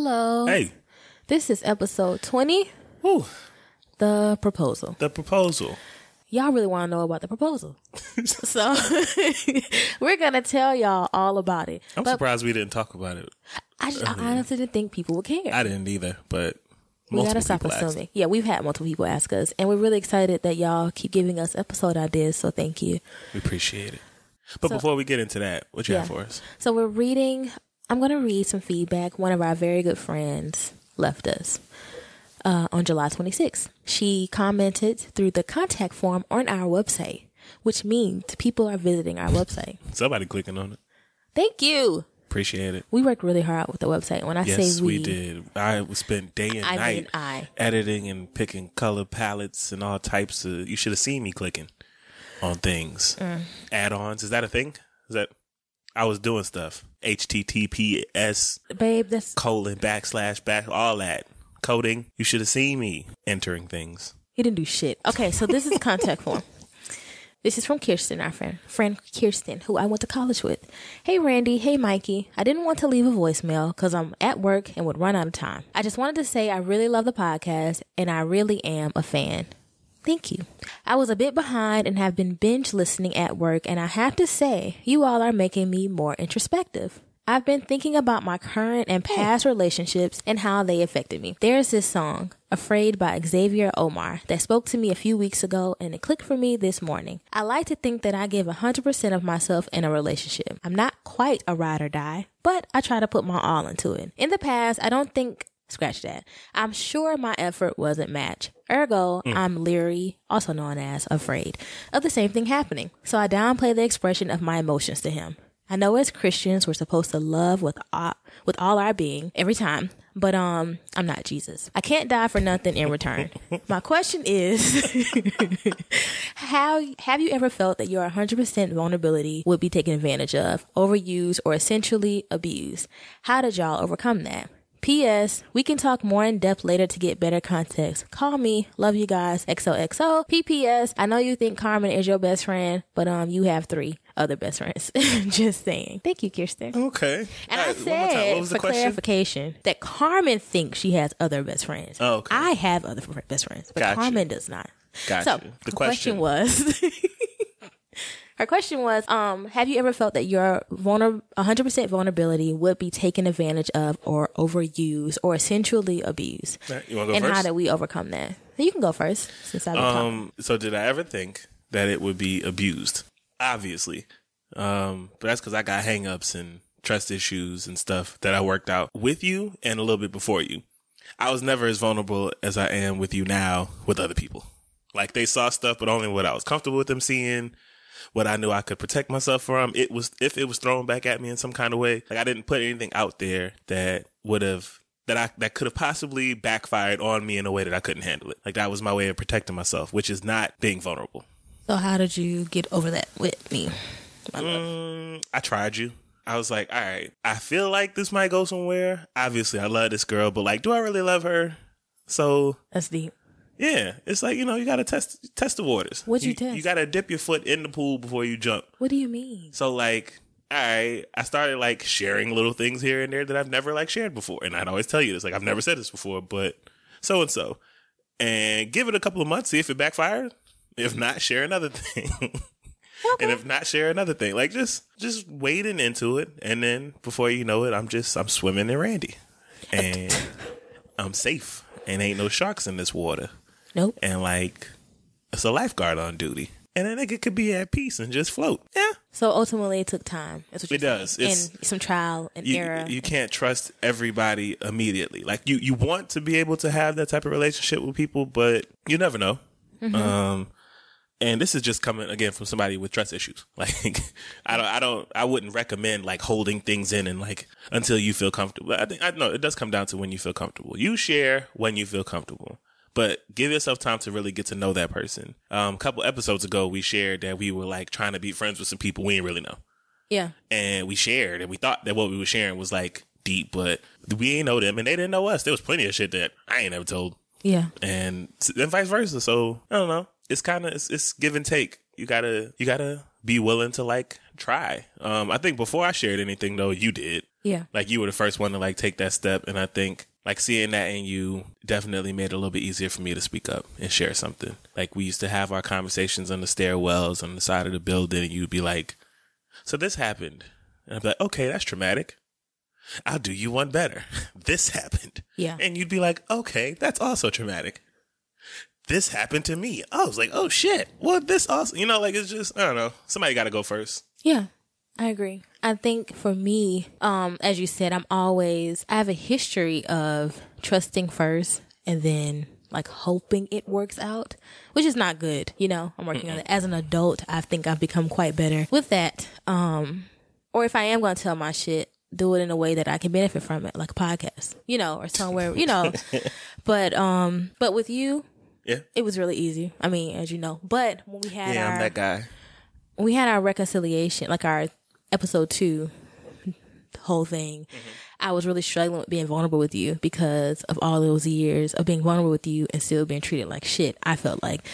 Hello. Hey. This is episode 20, Whew. The Proposal. The proposal. Y'all really want to know about the proposal. so we're going to tell y'all all about it. I'm But surprised we didn't talk about it. I, just, I honestly didn't think people would care. I didn't either, but we gotta stop assuming. Yeah, we've had multiple people ask us, and we're really excited that y'all keep giving us episode ideas. So thank you. We appreciate it. But So- before we get into that, what you Yeah. have for us? So we're reading. I'm going to read some feedback. One of our very good friends left us uh, on July 26th. She commented through the contact form on our website, which means people are visiting our website. Somebody clicking on it. Thank you. Appreciate it. We worked really hard with the website. When I yes, say we, we, did. I spent day and I night I. editing and picking color palettes and all types of. You should have seen me clicking on things. Mm. Add-ons. Is that a thing? Is that? I was doing stuff. HTTPS Babe, that's colon backslash back all that coding. You should have seen me entering things. He didn't do shit. Okay, so this is the contact form. This is from Kirsten, our friend, friend Kirsten, who I went to college with. Hey, Randy. Hey, Mikey. I didn't want to leave a voicemail because I'm at work and would run out of time. I just wanted to say I really love the podcast and I really am a fan. Thank you. I was a bit behind and have been binge listening at work, and I have to say, you all are making me more introspective. I've been thinking about my current and past relationships and how they affected me. There's this song, Afraid by Xavier Omar, that spoke to me a few weeks ago and it clicked for me this morning. I like to think that I give 100% of myself in a relationship. I'm not quite a ride or die, but I try to put my all into it. In the past, I don't think Scratch that. I'm sure my effort wasn't matched. Ergo, I'm leery, also known as afraid, of the same thing happening. So I downplay the expression of my emotions to him. I know as Christians we're supposed to love with all, with all our being every time, but um, I'm not Jesus. I can't die for nothing in return. My question is, how have you ever felt that your 100% vulnerability would be taken advantage of, overused, or essentially abused? How did y'all overcome that? P.S. We can talk more in depth later to get better context. Call me. Love you guys. XOXO. P.P.S. I know you think Carmen is your best friend, but um, you have three other best friends. Just saying. Thank you, Kirsten. Okay. And I right, time. said, What was for question? clarification, that Carmen thinks she has other best friends. Oh, okay. I have other best friends, but Gotcha. Carmen does not. Gotcha. So The question- question was. Her question was, um, have you ever felt that your vulner- 100% vulnerability would be taken advantage of or overused or essentially abused? Right, you go and first? how did we overcome that? You can go first since been. Um, so did I ever think that it would be abused? Obviously. Um, but that's because I got hangups and trust issues and stuff that I worked out with you and a little bit before you. I was never as vulnerable as I am with you now with other people. Like they saw stuff, but only what I was comfortable with them seeing, what I knew I could protect myself from. It was if it was thrown back at me in some kind of way. Like I didn't put anything out there that would have that I that could have possibly backfired on me in a way that I couldn't handle it. Like that was my way of protecting myself, which is not being vulnerable. So how did you get over that with me? Mm, I tried you. I was like, all right, I feel like this might go somewhere. Obviously, I love this girl, but like, do I really love her? So That's deep. Yeah, it's like you know, you gotta test test the waters. What'd you test? You gotta dip your foot in the pool before you jump. What do you mean? So like, all right, I started like sharing little things here and there that I've never like shared before, and I'd always tell you this. Like I've never said this before, but so and so, and give it a couple of months, see if it backfires. If not, share another thing. And if not, share another thing. Like just just wading into it, and then before you know it, I'm just I'm swimming in Randy, and I'm safe, and ain't no sharks in this water, Nope. and like it's a lifeguard on duty, and a nigga could be at peace and just float. Yeah, So ultimately, it took time. That's what It does. It's- and some trial and you error. you can't trust everybody immediately. Like you you want to be able to have that type of relationship with people, but you never know. Um, and this is just coming again from somebody with trust issues. Like I don't I don't I wouldn't recommend like holding things in and like until you feel comfortable. I think I know it does come down to when you feel comfortable. You share when you feel comfortable. But give yourself time to really get to know that person. Um, a couple episodes ago, we shared that we were like trying to be friends with some people we didn't really know yeah. and we shared and we thought that what we were sharing was like deep, but we ain't know them and they didn't know us. There was plenty of shit that I ain't ever told Yeah. and then vice versa. So I don't know. It's kind of, it's, it's give and take. You gotta, you gotta be willing to like try. Um, I think before I shared anything though, you did. Yeah. Like you were the first one to like take that step, and I think like seeing that in you definitely made it a little bit easier for me to speak up and share something. Like we used to have our conversations on the stairwells on the side of the building, and you'd be like, "So this happened," and I'd be like, "Okay, that's traumatic." I'll do you one better. This happened. Yeah. And you'd be like, okay, that's also traumatic. This happened to me. I was like, oh shit. Well, this also, you know, like it's just, I don't know. Somebody got to go first. Yeah, I agree. I think for me, um, as you said, I'm always, I have a history of trusting first and then like hoping it works out, which is not good. You know, I'm working on it. As an adult, I think I've become quite better with that. Um, or if I am going to tell my shit, do it in a way that I can benefit from it, like a podcast, you know, or somewhere, you know. but um, but with you, Yeah. it was really easy. I mean, as you know. But when we had Yeah, our I'm that guy. we had our reconciliation, like our episode two, the whole thing, mm-hmm. I was really struggling with being vulnerable with you because of all those years of being vulnerable with you and still being treated like shit. I felt like,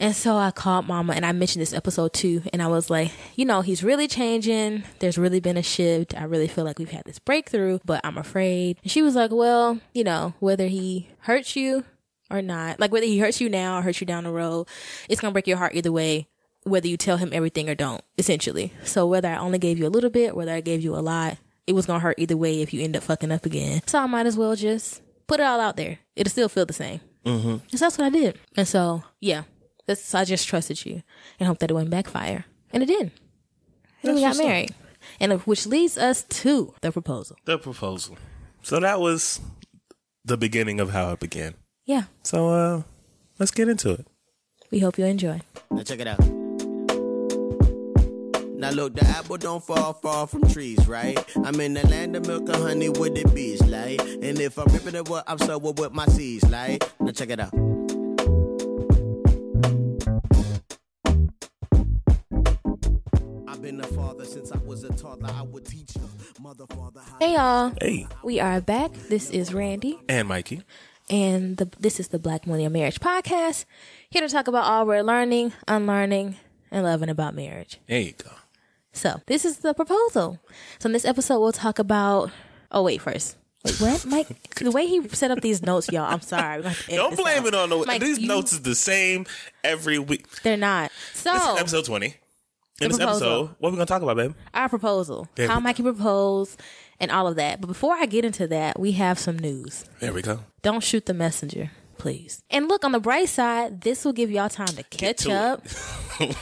and so I called Mama and I mentioned this episode two, and I was like, you know, he's really changing. There's really been a shift. I really feel like we've had this breakthrough, but I'm afraid. And she was like, well, you know, whether he hurts you or not, like whether he hurts you now or hurts you down the road, it's gonna break your heart either way whether you tell him everything or don't, essentially. So whether I only gave you a little bit, whether I gave you a lot, it was gonna hurt either way if you end up fucking up again. So I might as well just put it all out there. It'll still feel the same. Mm-hmm. So that's what I did. And so yeah, that's I just trusted you and hoped that it wouldn't backfire, and it did. And we got what's up. married, and which leads us to the proposal. The proposal. So that was the beginning of how it began. Yeah, So uh let's get into it. we hope you enjoy. Now check it out. Now look, the apple don't fall far from trees, right? I'm in the land of milk and honey with the bees, like. And if I'm ripping it, what I'm so with my seeds, like. Now check it out. I've been a father since I was a toddler. I would teach her, mother, father, how. Hey y'all, Hey. we are back. This is Randy. And Mikey. and the, this is the Black Millennial Marriage Podcast. Here to talk about all we're learning, unlearning, and loving about marriage. There you go. So this is the proposal. So in this episode, we'll talk about. Oh wait, first. Wait, what, Mike? The way he set up these notes, y'all. I'm sorry. We're gonna have to edit Don't blame out. it on the Mike, these you- notes is the same every week. They're not. So This is episode twenty. In The this proposal. episode, what are we gonna talk about, babe? our proposal, There how we Mikey proposed, and all of that. But before I get into that, we have some news. There we go. Don't shoot the messenger, please. And look, on the bright side, this will give y'all time to catch to up.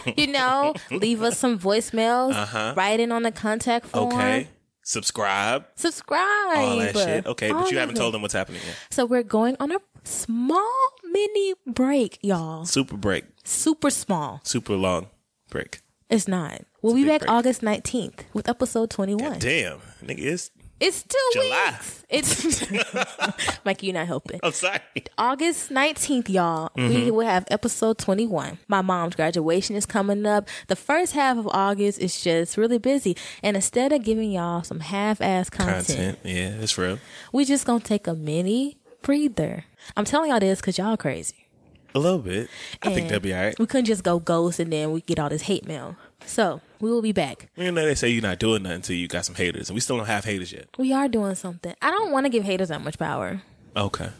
you know, leave us some voicemails. Write in on the contact form. Uh-huh. Okay. Subscribe. Subscribe. All that shit. Okay, but you haven't it. told them what's happening yet. So we're going on a small mini break, y'all. Super break. Super small. Super long break. It's not. We'll be back break. August 19th with episode 21. Damn. Nigga, it's It's two July. weeks. It's Mikey, you're not helping. I'm sorry. August 19th, y'all, Mm-hmm. we will have episode 21. My mom's graduation is coming up. The first half of August is just really busy. And instead of giving y'all some half ass content, Content. Yeah, it's real. we just gonna take a mini breather. I'm telling y'all this because y'all crazy. A little bit. I think that'd be all right. We couldn't just go ghost and then we get all this hate mail. So we will be back. You know, they say you're not doing nothing until you got some haters, and we still don't have haters yet. We are doing something. I don't want to give haters that much power. Okay.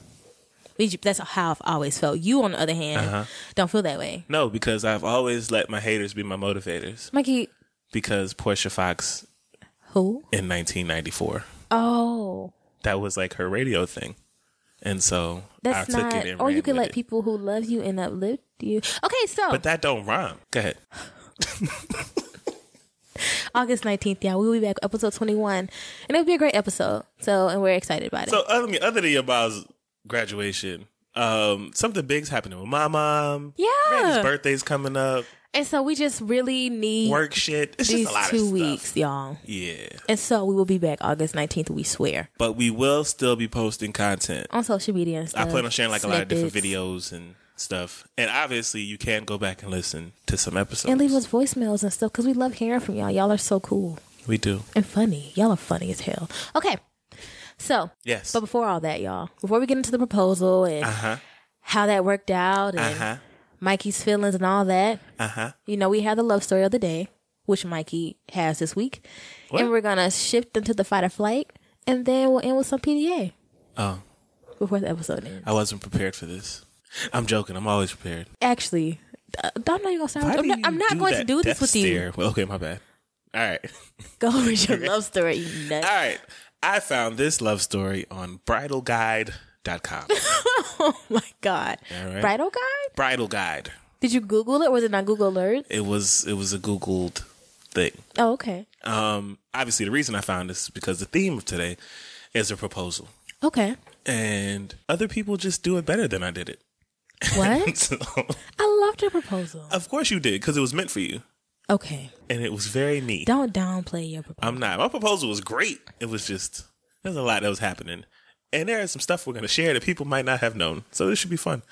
We- That's how I've always felt. You, on the other hand, Uh-huh. don't feel that way. No, because I've always let my haters be my motivators. Mikey, Because Portia Fox who? in 1994, Oh, that was like her radio thing. And so that's I took not. Or you with let it. people who love you and uplift you. Okay, so But that don't rhyme. Go ahead. August 19th, yeah, we will be back, episode 21. And it'll be a great episode. So, and we're excited about it. So other than, other than your mom's graduation, um, something big's happening with my mom. Yeah. Randy's birthday's coming up. and so we just really need Work shit. It's these just a lot two of stuff. weeks, y'all. Yeah. And so we will be back August 19th, we swear. But we will still be posting content. On social media and stuff. I plan on sharing like a lot of different videos and stuff. And obviously, you can go back and listen to some episodes. And leave us voicemails and stuff because we love hearing from y'all. Y'all are so cool we do. and funny. Y'all are funny as hell. Okay. So, Yes. but before all that, y'all, before we get into the proposal and Uh huh. how that worked out and Uh huh. Mikey's feelings and all that, Uh huh. you know, we had the love story of the day. which Mikey has this week, and we're gonna shift into the fight or flight, and then we'll end with some PDA Oh, before the episode ends. I wasn't prepared for this. I'm joking. I'm always prepared. Actually, I'm not even gonna. Why I'm not, I'm not going to do this with you. Well, okay, my bad. All right. Go with your love story, you nut. All right. I found this love story on bridalguide.com. Oh my god, All right. bridal guide? Bridal Guide. Did you Google it? Was it not Google Alert? It was it was a googled thing. Oh, okay, Um obviously the reason I found this is because the theme of today is a proposal. okay. And other people just do it better than I did it. What? So, I loved your proposal. of course you did because it was meant for you Okay, and it was very neat. don't downplay your proposal. I'm not. My proposal was great. It was just there's a lot that was happening. And there is some stuff we're gonna share that people might not have known. So this should be fun.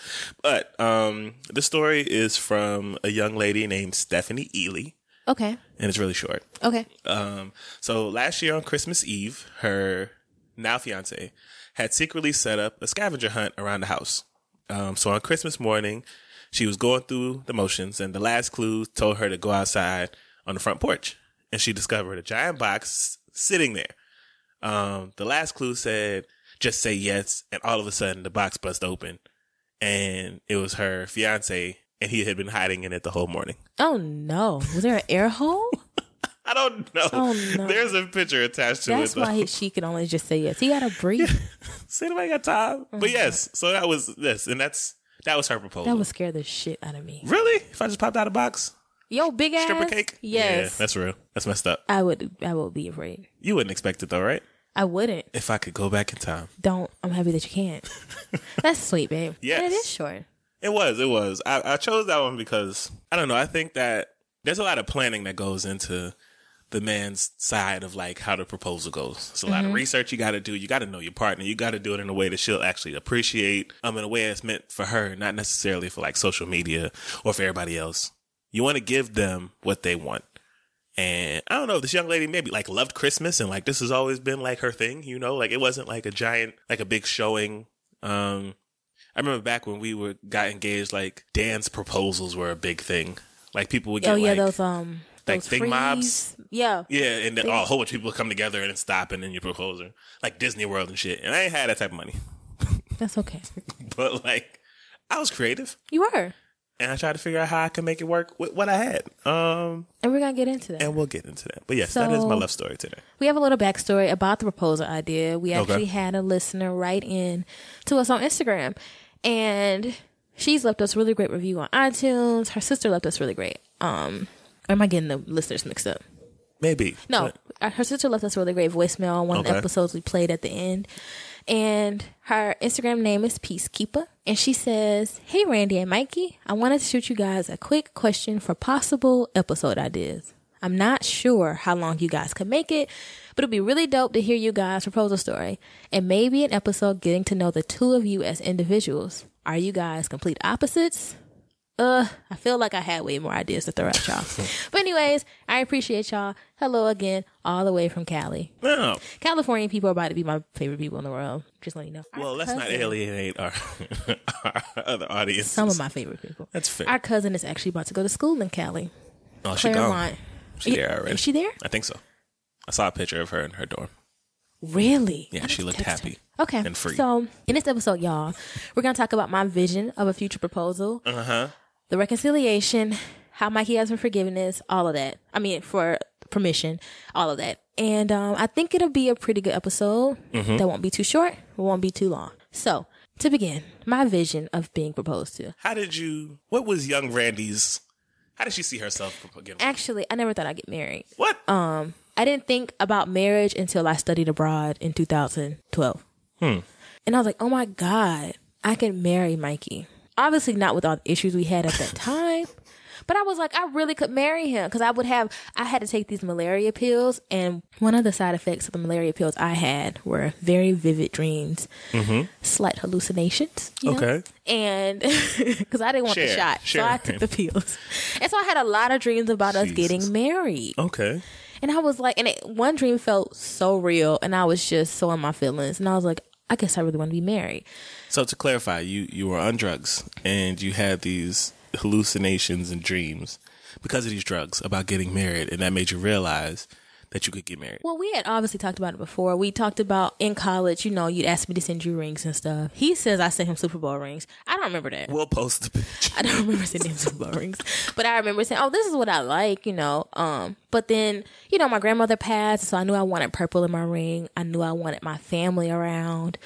But um the story is from a young lady named Stephanie Ely, Okay, and it's really short. okay. Um so last year on Christmas Eve, her now fiance had secretly set up a scavenger hunt around the house. Um so on Christmas morning, she was going through the motions and the last clue told her to go outside on the front porch. And she discovered a giant box sitting there. Um, the last clue said, just say yes. And all of a sudden the box bust open and it was her fiance and he had been hiding in it the whole morning. Oh no, was there an air hole? I don't know. Oh, no. There's a picture attached to That's it. though. why she can only just say yes. He gotta breathe. See, anybody got time? Oh, but yes, so that was this, and that's that was her proposal. That would scare the shit out of me. really? If I just popped out of a box, Yo, big ass stripper cake? Yes, yeah, that's real. That's messed up. I would. I would be afraid. You wouldn't expect it though, right? I wouldn't. If I could go back in time, Don't. I'm happy that you can't. That's sweet, babe. Yes. And it is short. it was. It was. I, I chose that one because I don't know. I think that there's a lot of planning that goes into the man's side of like how the proposal goes. It's a lot of research you got to do. You got to know your partner. You got to do it in a way that she'll actually appreciate. Um, in a way that's meant for her, not necessarily for like social media or for everybody else. You want to give them what they want. And I don't know, this young lady maybe like loved Christmas and like this has always been like her thing, you know, like it wasn't like a giant, like a big showing. Um, I remember back when we were got engaged, like dance proposals were a big thing. Like people would get Oh yeah, like, those um, like big freeze- mobs? Yeah, yeah, and oh, a whole bunch of people come together and stop and then you propose her. Like Disney World and shit. And I ain't had that type of money. that's okay. But like I was creative You were, and I tried to figure out how I could make it work with what I had. Um and we're gonna get into that. and we'll get into that. But yes, that is my love story today. We have a little backstory about the proposal idea. We Okay. actually had a listener write in to us on Instagram, and she's left us a really great review on iTunes. Her sister left us really great. Um, or am I getting the listeners mixed up? Maybe. No, But- uh, her sister left us a really great voicemail on one of the episodes we played at the end. And her Instagram name is Peacekeeper. And she says, Hey, Randy and Mikey, I wanted to shoot you guys a quick question for possible episode ideas. I'm not sure how long you guys could make it, but it'd be really dope to hear you guys' proposal story and maybe an episode getting to know the two of you as individuals. Are you guys complete opposites? Uh, I feel like I had way more ideas to throw at y'all. but anyways, I appreciate y'all. Hello again, all the way from Cali. No. California people are about to be my favorite people in the world. Just letting you know. Well, Our let's not alienate our, our other audience. Some of my favorite people. That's fair. Our cousin is actually about to go to school in Cali. oh, she gone. Claremont. She there already. Is she there? I think so. I saw a picture of her in her dorm. Really? Yeah, she looked text her. happy Okay. and free. So, in this episode, y'all, we're going to talk about my vision of a future proposal, Uh huh. The reconciliation, how Mikey asked for forgiveness, all of that. I mean, for permission, all of that. And um, I think it'll be a pretty good episode Mm-hmm. that won't be too short, won't be too long. So, to begin, my vision of being proposed to. How did you? What was young Randy's? How did she see herself? Actually, I never thought I'd get married. What? Um, I didn't think about marriage until I studied abroad in 2012. Hmm. And I was like, oh my God, I can marry Mikey. Obviously, not with all the issues we had at that time. But I was like, I really could marry him because I would have, I had to take these malaria pills. And one of the side effects of the malaria pills I had were very vivid dreams, slight hallucinations. you know? Mm-hmm. Okay. And because I didn't want the shot. share. So I took the pills. And so I had a lot of dreams about us getting married. Okay. And I was like, and it, one dream felt so real, and I was just so in my feelings. And I was like, I guess I really want to be married. So to clarify, you you were on drugs and you had these hallucinations and dreams because of these drugs about getting married, and that made you realize that you could get married. Well, we had obviously talked about it before. We talked about in college, you know, you'd ask me to send you rings and stuff. He says I sent him Super Bowl rings. I don't remember that. We'll post the picture. I don't remember sending him Super Bowl rings, but I remember saying, "Oh, this is what I like," you know. Um, but then, you know, my grandmother passed, so I knew I wanted purple in my ring. I knew I wanted my family around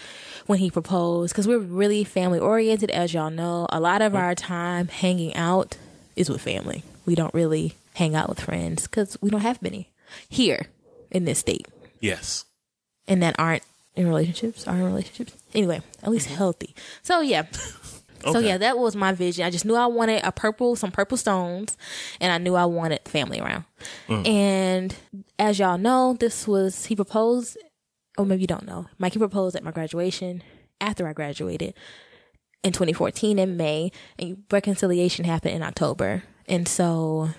when he proposed because we're really family oriented, as y'all know. A lot of our time hanging out is with family. We don't really hang out with friends because we don't have many here in this state Yes. and that aren't in relationships, are in relationships. Anyway, at least mm-hmm. healthy. So yeah. So yeah, that was my vision. I just knew I wanted a purple, some purple stones, and I knew I wanted family around. Mm. And as y'all know, this was he proposed, or maybe you don't know. Mikey proposed at my graduation after I graduated in 2014 in May, and reconciliation happened in October. And so,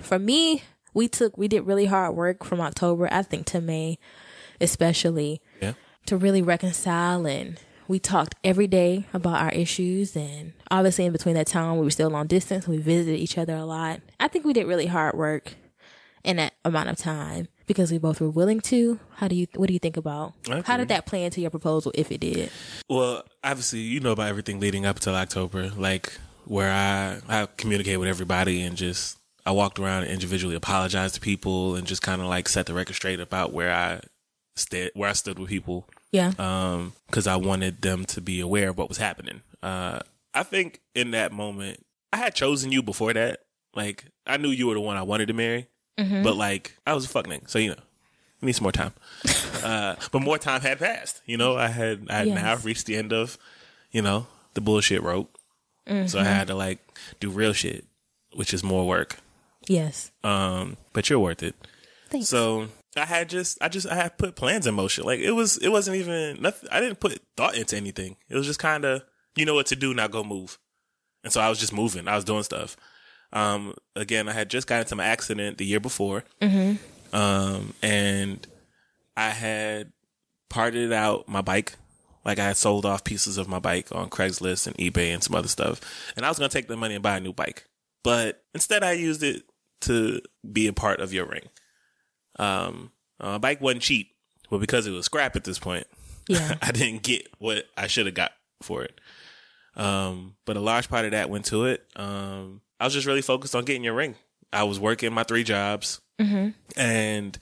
for me, we took we did really hard work from October, I think, to May, especially Yeah. to really reconcile and we talked every day about our issues and obviously in between that time we were still long distance we visited each other a lot. I think we did really hard work in that amount of time because we both were willing to. How do you what do you think about how did that play into your proposal if it did? Well, obviously, you know about everything leading up until October, like where I I communicate with everybody and just I walked around and individually apologized to people and just kind of like set the record straight about where I stood where I stood with people yeah um because I wanted them to be aware of what was happening. Uh I think in that moment I had chosen you before that. Like I knew you were the one I wanted to marry, but like I was a fuck so you know. I need some more time. uh, but more time had passed. You know, I had I had Yes. now reached the end of, you know, the bullshit rope. So I had to like do real shit, which is more work. Yes Um, but you're worth it. thanks So I had just I just I had put plans in motion. Like it was it wasn't even nothing I didn't put thought into anything. It was just kinda you know what to do, now go move. And so I was just moving. I was doing stuff. Um again I had just gotten into my accident the year before. Um and I had parted out my bike. Like I had sold off pieces of my bike on Craigslist and eBay and some other stuff. And I was gonna take the money and buy a new bike. But instead I used it to be a part of your ring. Um, uh, bike wasn't cheap, but because it was scrap at this point, yeah I didn't get what I should have got for it. Um, but a large part of that went to it. Um, I was just really focused on getting your ring. I was working my three jobs and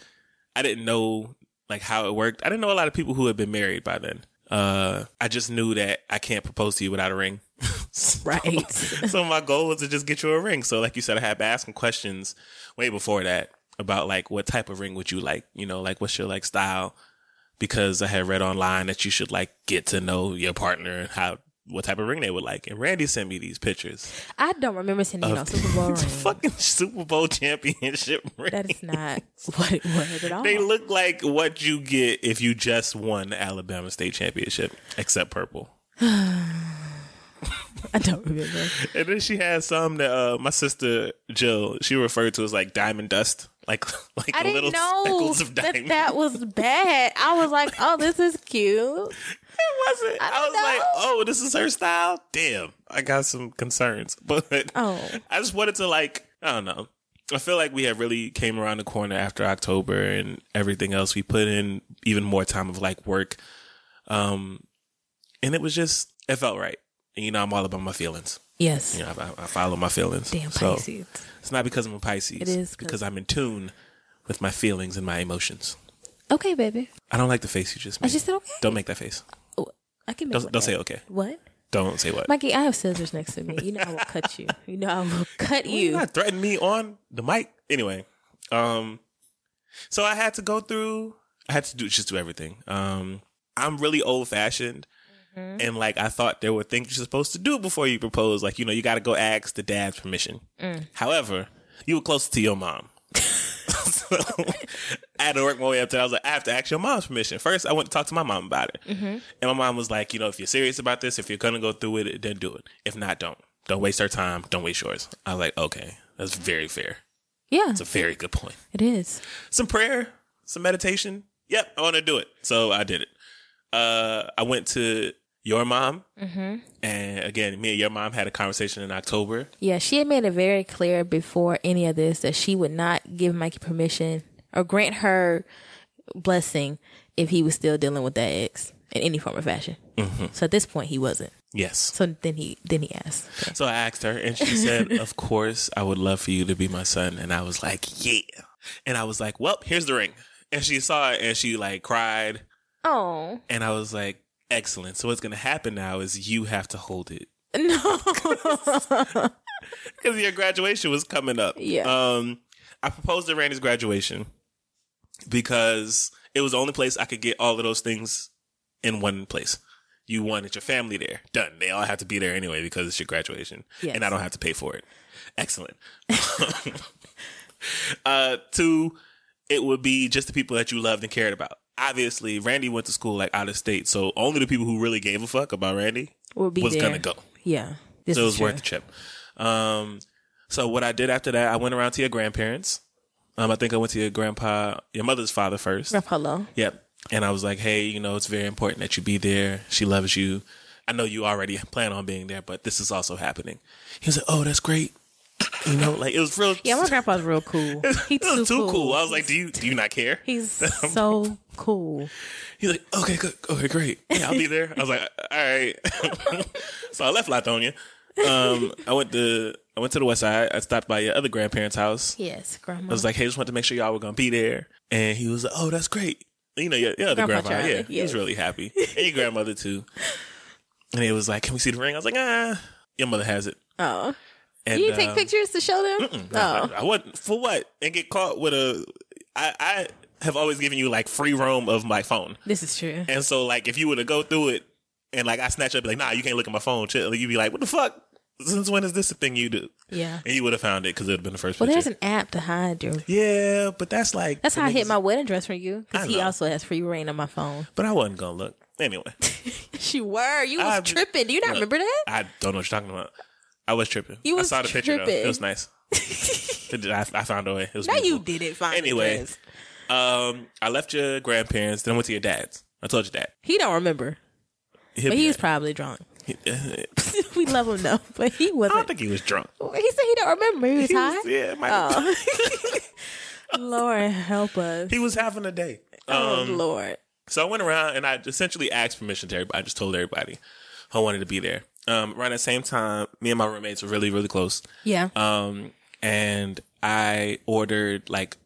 I didn't know like how it worked. I didn't know a lot of people who had been married by then. Uh, I just knew that I can't propose to you without a ring. right so my goal was to just get you a ring. So like you said, I had been asking questions way before that about like what type of ring would you like? You know, like what's your like style? Because I had read online that you should like get to know your partner and how what type of ring they would like. And Randy sent me these pictures. i don't remember sending you no super bowl ring fucking Super Bowl championship ring. that is not what it was at all they look like what you get if you just won the Alabama state championship, except purple. i don't remember And then she had some that uh, my sister Jill she referred to as like diamond dust, like like I little know speckles of that diamond. that was bad. I was like, oh, this is cute. it wasn't. I, I was like, oh, this is her style. Damn, I got some concerns, but Oh. I just wanted to like I don't know. I feel like we have really came around the corner after October and everything else. We put in even more time of like work, um, and it was just it felt right. And you know, I'm all about my feelings. Yes. You know, I, I follow my feelings. Damn So, Pisces. It's not because I'm a Pisces. It is It's because I'm in tune with my feelings and my emotions. Okay, baby. I don't like the face you just made. I just said okay. Don't make that face. Oh, I can make Don't, don't say okay. What? Don't say what. Mikey, I have scissors next to me. You know I will cut you. You know I will cut You you. not threaten me on the mic. Anyway, um, so I had to go through. I had to do just do everything. Um, I'm really old fashioned, Mm-hmm. and like I thought there were things you're supposed to do before you propose. Like you know, you got to go ask the dad's permission. Mm. However, you were closer to your mom. so I had to work my way up to. I was like, I have to ask your mom's permission. First, I went to talk to my mom about it, Mm-hmm. and my mom was like, you know, if you're serious about this, if you're gonna go through with it, then do it. If not, don't. Don't waste her time. Don't waste yours. I was like, okay, that's very fair. Yeah, It's a very good point. it is. Some prayer, some meditation. Yep, I want to do it. So I did it. Uh, I went to your mom. Mm-hmm. And again, me and your mom had a conversation in October. Yeah, she had made it very clear before any of this that she would not give Mikey permission or grant her blessing if he was still dealing with that ex in any form or fashion. So at this point, he wasn't. Yes. So then he then he asked. Okay. So I asked her, and she said, "Of course, I would love for you to be my son." And I was like, "Yeah." And I was like, "Well, here's the ring." And she saw it, and she like cried, Oh and I was like, "Excellent." So what's gonna happen now is you have to hold it no! because your graduation was coming up. Yeah. Um, I proposed at Randy's graduation because it was the only place I could get all of those things in one place. You wanted your family there. Done. They all have to be there anyway because it's your graduation. Yes. And I don't have to pay for it. Excellent. uh, two, it would be just the people that you loved and cared about. Obviously, Randy went to school like out of state, so only the people who really gave a fuck about Randy We'll be was there. gonna go. Yeah. This So it was true. worth the trip. Um, so what I did after that, I went around to your grandparents. Um, I think I went to your grandpa, your mother's father first. Grandpa Low. Yep. And I was like, hey, you know, it's very important that you be there. She loves you. I know you already plan on being there, but this is also happening. He was like, oh, that's great. You know, like it was real. Yeah, my grandpa's real cool. He's was too too cool. I was like, do you do you not care? He's so cool. He's like, okay, good, okay, great. Yeah, I'll be there. I was like, all right. so I left Latonia. Um, I went to I went to the west side. I stopped by your other grandparents' house. Yes, grandma. I was like, hey, just wanted to make sure y'all were gonna be there. And he was like, oh, that's great. You know, your, your other Grandpa grandma, yeah, he was really happy, and your grandmother too. And he was like, can we see the ring? I was like, ah, your mother has it. oh, And, you take um, pictures to show them? no, Oh, I, I wouldn't for what and get caught with a. I, I have always given you like free roam of my phone. this is true. And so, like, if you were to go through it and like I snatch up, like, nah, you can't look at my phone. Chill. You'd be like, what the fuck? Since when is this a thing you do? Yeah. And you would have found it because it would have been the first Well, picture. there's an app to hide your. yeah, but that's like That's how I hit niggas- my wedding dress for you because he also has free reign on my phone. But I wasn't gonna look anyway. You were. You was I- tripping. Do you not remember that? I don't know what you're talking about. I was tripping. You I saw the picture though. It was nice. I, I found a way. It was No, you didn't find Anyway. the. Um, I left your grandparents. Then I went to your dad's. I told your dad. He don't remember, He'll but be he was probably drunk. We love him though, but he wasn't. wasn't. think he was drunk. He said he don't remember. He was He high. was, yeah, might- Oh. Lord help us. he was having a day. oh Um, Lord. So I went around and I essentially asked permission to everybody. I just told everybody I wanted to be there. Um, around the same time, me and my roommates were really, really close. Yeah. Um, and I ordered like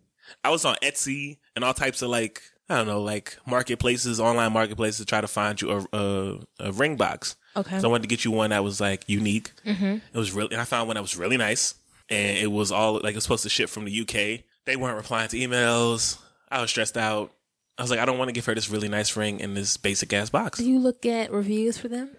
I was on Etsy and all types of like I don't know like marketplaces, online marketplaces to try to find you a a, a ring box. Okay. So I wanted to get you one that was like unique. Mm-hmm. It was really, and I found one that was really nice, and it was all like it was supposed to ship from the UK. They weren't replying to emails. I was stressed out. I was like, I don't want to give her this really nice ring in this basic ass box. Do you look at reviews for them?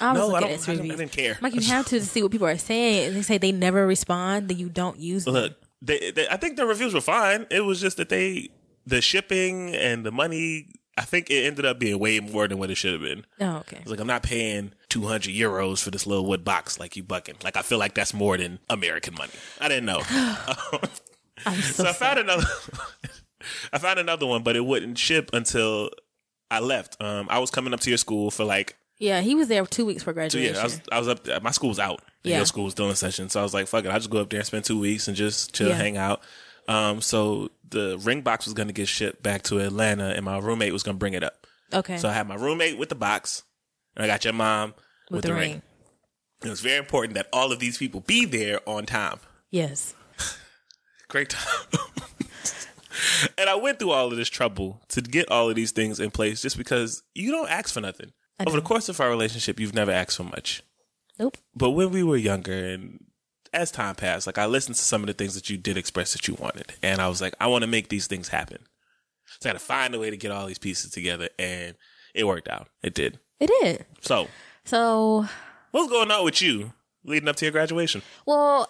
I No, I at don't- I don't- I didn't care. Like you have to see what people are saying. They say they never respond, then you don't use them. Look, they, they, I think the reviews were fine. It was just that they, the shipping and the money. I think it ended up being way more than what it should have been. Oh, okay. It's like I'm not paying 200 euros for this little wood box like you bucking. Like I feel like that's more than American money. I didn't know. I'm so, so I found another. I found another one, but it wouldn't ship until I left. Um, I was coming up to your school for like Yeah, he was there two weeks for graduation. years. I was I was up. There. My school was out. Yeah. Your school was doing in session, so I was like, "Fuck it, I just go up there and spend two weeks and just chill, Yeah. hang out." Um, so the ring box was gonna get shipped back to Atlanta, and my roommate was gonna bring it up. okay. So I had my roommate with the box, and I got your mom with, the, ring. It was very important that all of these people be there on time. Yes. Great time. and I went through all of this trouble to get all of these things in place just because you don't ask for nothing. I Over the course of our relationship, you've never asked for much. Nope. But when we were younger and as time passed, like I listened to some of the things that you did express that you wanted. And I was like, I want to make these things happen. So I had to find a way to get all these pieces together and it worked out. It did. It did. So So, what's going on with you leading up to your graduation? well,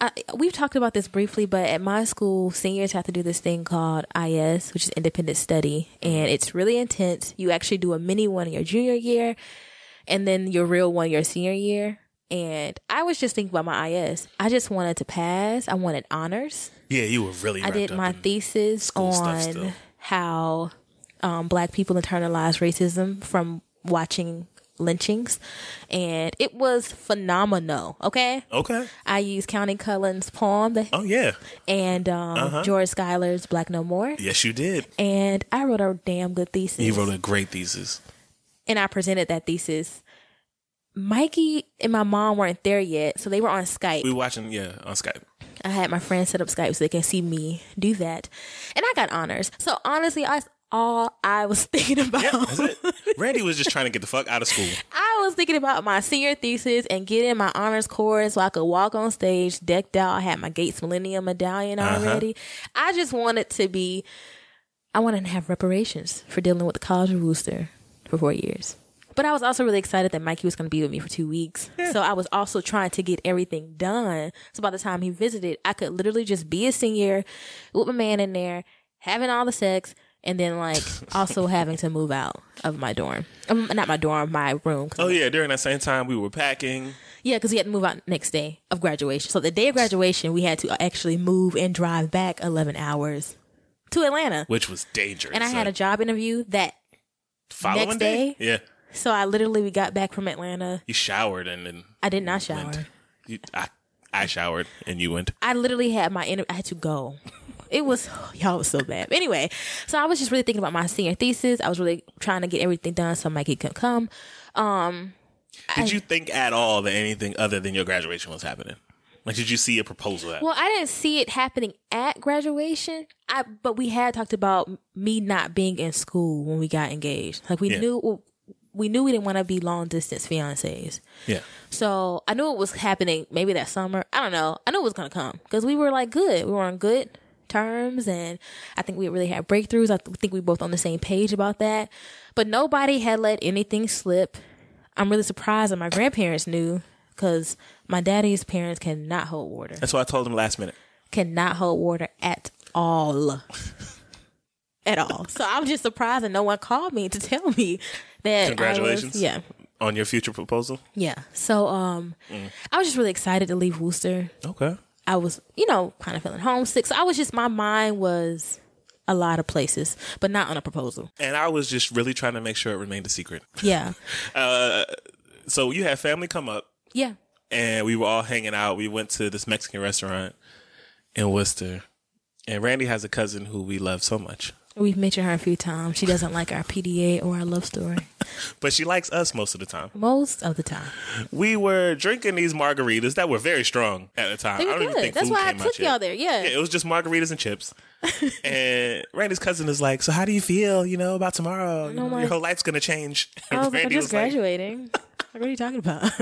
I, we've talked about this briefly, but at my school, seniors have to do this thing called IS, which is independent study, and it's really intense. You actually do a mini one in your junior year, and then your real one your senior year. And I was just thinking about my IS. I just wanted to pass. I wanted honors. Yeah, you were really I did my thesis school stuff still. on how um, black people internalize racism from watching lynchings, and it was phenomenal. Okay, Okay. I used Countee Cullen's poem Oh yeah. and um, Uh-huh. George Schuyler's Black No More, Yes, you did. and I wrote a damn good thesis. You wrote a great thesis. and I presented that thesis. Mikey and my mom weren't there yet, so they were on Skype. We were watching, yeah, on Skype. I had my friends set up Skype so they can see me do that, and I got honors. So honestly, I all I was thinking about. It. Randy was just trying to get the fuck out of school. I was thinking about my senior thesis and getting my honors course so I could walk on stage decked out. I had my Gates Millennium medallion Uh-huh. already. I just wanted to be, I wanted to have reparations for dealing with the College of Wooster for four years. But I was also really excited that Mikey was going to be with me for two weeks. So I was also trying to get everything done. So by the time he visited, I could literally just be a senior with my man in there, having all the sex, and then like also having to move out of my dorm. Um, not my dorm, my room. Oh yeah, during that same time we were packing. yeah, because we had to move out next day of graduation. So the day of graduation, we had to actually move and drive back 11 hours to Atlanta. which was dangerous. And I had a job interview that, following next day. day? Yeah, so I literally we got back from Atlanta. you showered and then I did not shower. You, I, I showered and you went. I literally had my interview. I had to go. It was y'all was so bad. Anyway, so I was just really thinking about my senior thesis. I was really trying to get everything done so Mikey could come. Um, Did you think at all that anything other than your graduation was happening? Like, did you see a proposal? Well, I didn't see it happening at graduation. I but we had talked about me not being in school when we got engaged. Like we Yeah. knew we knew we didn't want to be long distance fiancés. yeah, So I knew it was happening maybe that summer. I don't know. I knew it was gonna come because we were like good. We were on good terms, and I think we really had breakthroughs. I th- think we both on the same page about that. But nobody had let anything slip. I'm really surprised that my grandparents knew because my daddy's parents cannot hold water that's why I told them last minute. cannot hold water at all. at all. So I'm just surprised that no one called me to tell me that. I was- Congratulations. yeah. On your future proposal. Yeah. So um I was just really excited to leave Wooster. Okay. I was, you know, kind of feeling homesick. So I was just my mind was a lot of places, but not on a proposal. And I was just really trying to make sure it remained a secret. Yeah. Uh, so you had family come up, Yeah. and we were all hanging out. We went to this Mexican restaurant in Wooster, and Randy has a cousin who we love so much, We've mentioned her a few times. She doesn't like our PDA or our love story but she likes us most of the time. most of the time. We were drinking these margaritas that were very strong at the time. They were I don't even think That's food why I came out took yet. y'all there. Yeah. Yeah, it was just margaritas and chips. and Randy's cousin is like, "So how do you feel? You know about tomorrow? You know, my- your whole life's gonna change." I was like, I'm Randy just was like, graduating. like, what are you talking about?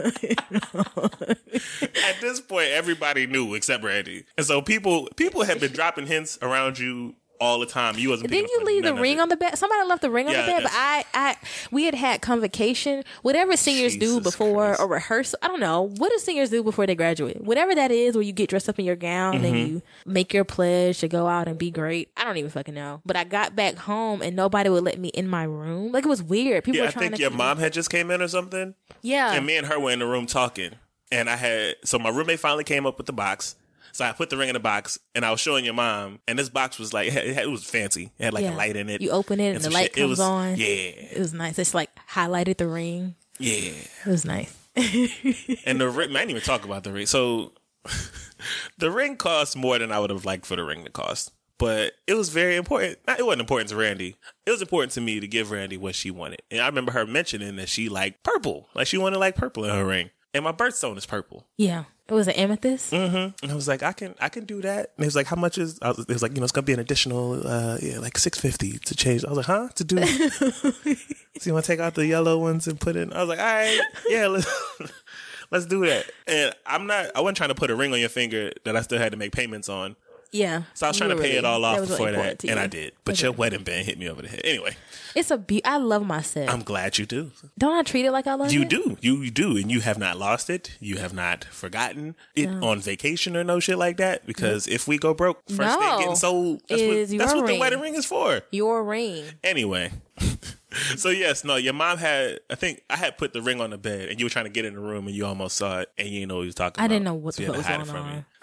At this point, everybody knew except Randy, and so people people have been dropping hints around you all the time. You wasn't. Didn't you leave the ring on the bed? Somebody left the ring on Yeah, the bed, but I, I, we had had convocation. Whatever seniors do before Christ. or rehearsal, I don't know. What do seniors do before they graduate? Whatever that is, where you get dressed up in your gown and Mm-hmm. you make your pledge to go out and be great. I don't even fucking know. But I got back home and nobody would let me in my room. Like it was weird. People Yeah, were I trying think to. your mom had just came in or something, Yeah. and me and her were in the room talking. And I had so my roommate finally came up with the box. So I put the ring in the box, and I was showing your mom, and this box was like it, had- it was fancy. It had like Yeah. a light in it. You open it and the light shit. It comes was- on. Yeah, It was nice. It's like highlighted the ring. yeah. It was nice. And the ring, I didn't even talk about the ring. So the ring cost more than I would have liked for the ring to cost. But it was very important. Not, it wasn't important to Randy. It was important to me to give Randy what she wanted. And I remember her mentioning that she liked purple. Like she wanted like purple in her ring. And my birthstone is purple. Yeah. It was an amethyst. And I was like, I can, I can do that. And it was like, how much is? I was, it was like, you know, it's gonna be an additional, uh, yeah, like six fifty to change. I was like, huh, to do? so you want to take out the yellow ones and put in? I was like, all right, yeah, let's let's do that. And I'm not, I wasn't trying to put a ring on your finger that I still had to make payments on. Yeah. So I was trying to pay really- it all off that before that, and. I did. But your wedding band hit me over the head. Anyway, It's a be- I love myself. I'm glad you do. Don't I treat it like I love You it? You do. You, you do. And you have not lost it. You have not forgotten it on vacation or no shit like that. Because if we go broke, first thing getting sold, that's what, Is that's your what the wedding ring is for. Your ring. Anyway. so yes, no, your mom had I think I had put the ring on the bed and you were trying to get in the room and you almost saw it and you didn't know what you was talking I about. didn't know what So the you fuck had was going on.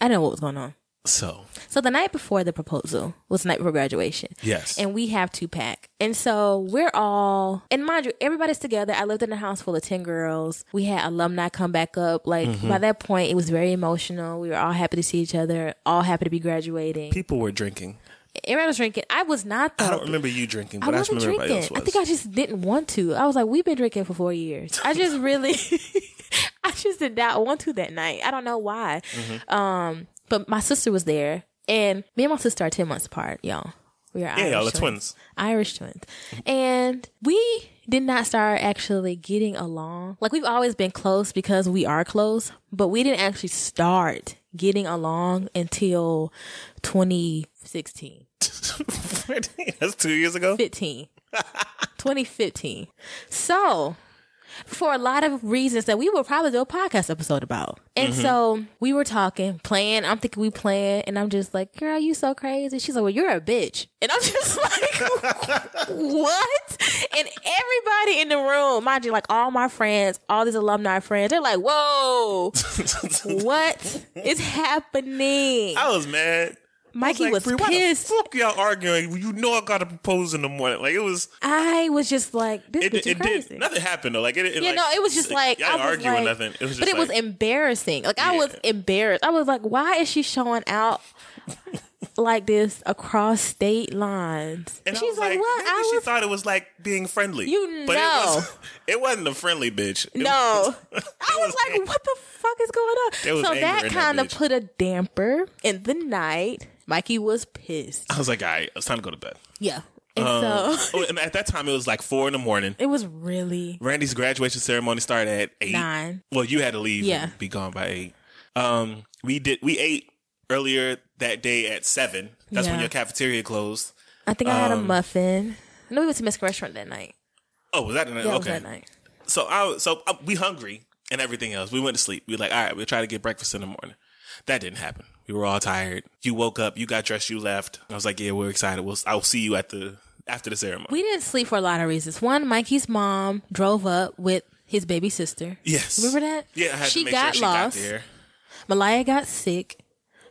I didn't know what was going on. So So the night before the proposal was the night before graduation. Yes. And we have two pack. And so we're all, and mind you, everybody's together. I lived in a house full of 10 girls. We had alumni come back up. Like Mm-hmm. by that point, it was very emotional. We were all happy to see each other, all happy to be graduating. people were drinking. Everyone was drinking. I was not though. I don't remember you drinking, I but I, wasn't remember everybody drinking. I think I just didn't want to. I was like, we've been drinking for four years. I just really, I just did not want to that night. I don't know why. Mm-hmm. Um, but my sister was there, and me and my sister are ten months apart, y'all. We are yeah, Irish y'all twins. twins. Irish twins, and we did not start actually getting along. Like we've always been close because we are close, but we didn't actually start getting along until 2016. That's two years ago. 15. 2015. So, for a lot of reasons that we will probably do a podcast episode about. And mm-hmm. so we were talking, playing. I'm thinking we playing, and I'm just like, girl, you so crazy. She's like, well, you're a bitch. And I'm just like, what? And everybody in the room, mind you, like all my friends, all these alumni friends, they're like, whoa, what is happening? I was mad. Mikey like, was "Bree, why the pissed. fuck y'all arguing? You know I got to propose in the morning. Like it was. I was just like, this It, bitch it, is it crazy. did nothing happened though. Like it. it Yeah, like, no, it was just like y'all I was argue like, nothing. It was but it was embarrassing. Like I was embarrassed. I was like, why is she showing out like this across state lines? And I She's was like, what? Maybe I she thought it was like being friendly. You but know. it, was, it wasn't a friendly bitch. It no. was- I was like, what the fuck is going on? So that kind of put a damper in the night. Mikey was pissed. I was like, all right, it's time to go to bed. Yeah. And Um, so oh, and at that time, it was like four in the morning. it was really Randy's graduation ceremony started at eight. nine. Well, you had to leave Yeah. and be gone by eight. Um, we did. We ate earlier that day at seven. That's when Yeah. your cafeteria closed. I think I had a Um, muffin. No, we went to Mexican restaurant that night. Oh, was that the night? Yeah, it was okay. that night. So I so uh, we hungry and everything else. We went to sleep. We were like, all right, we'll try to get breakfast in the morning. That didn't happen. We were all tired. You woke up. You got dressed. You left. I was like, yeah, we're excited. We'll I'll see you at the after the ceremony. We didn't sleep for a lot of reasons. One, Mikey's mom drove up with his baby sister. yes. Remember that? Yeah, I had she to make got sure she lost. got there. Malaya got sick,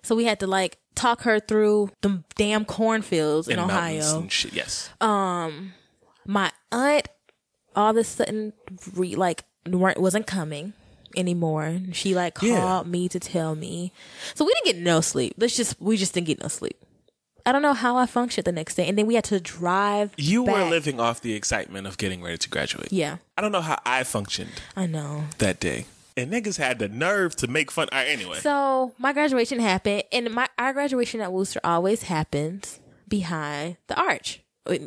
so we had to like talk her through the damn cornfields in And Ohio. shit. Yes. Um, my aunt all of a sudden re- like weren't wasn't coming anymore. She like called Yeah. me to tell me. So we didn't get no sleep. Let's just we just didn't get no sleep. I don't know how I functioned the next day, and then we had to drive. you were living off the excitement of getting ready to graduate. Yeah, I don't know how I functioned I know. that day. And niggas had the nerve to make fun. Right, anyway. So my graduation happened, and my our graduation at Wooster always happens behind the arch.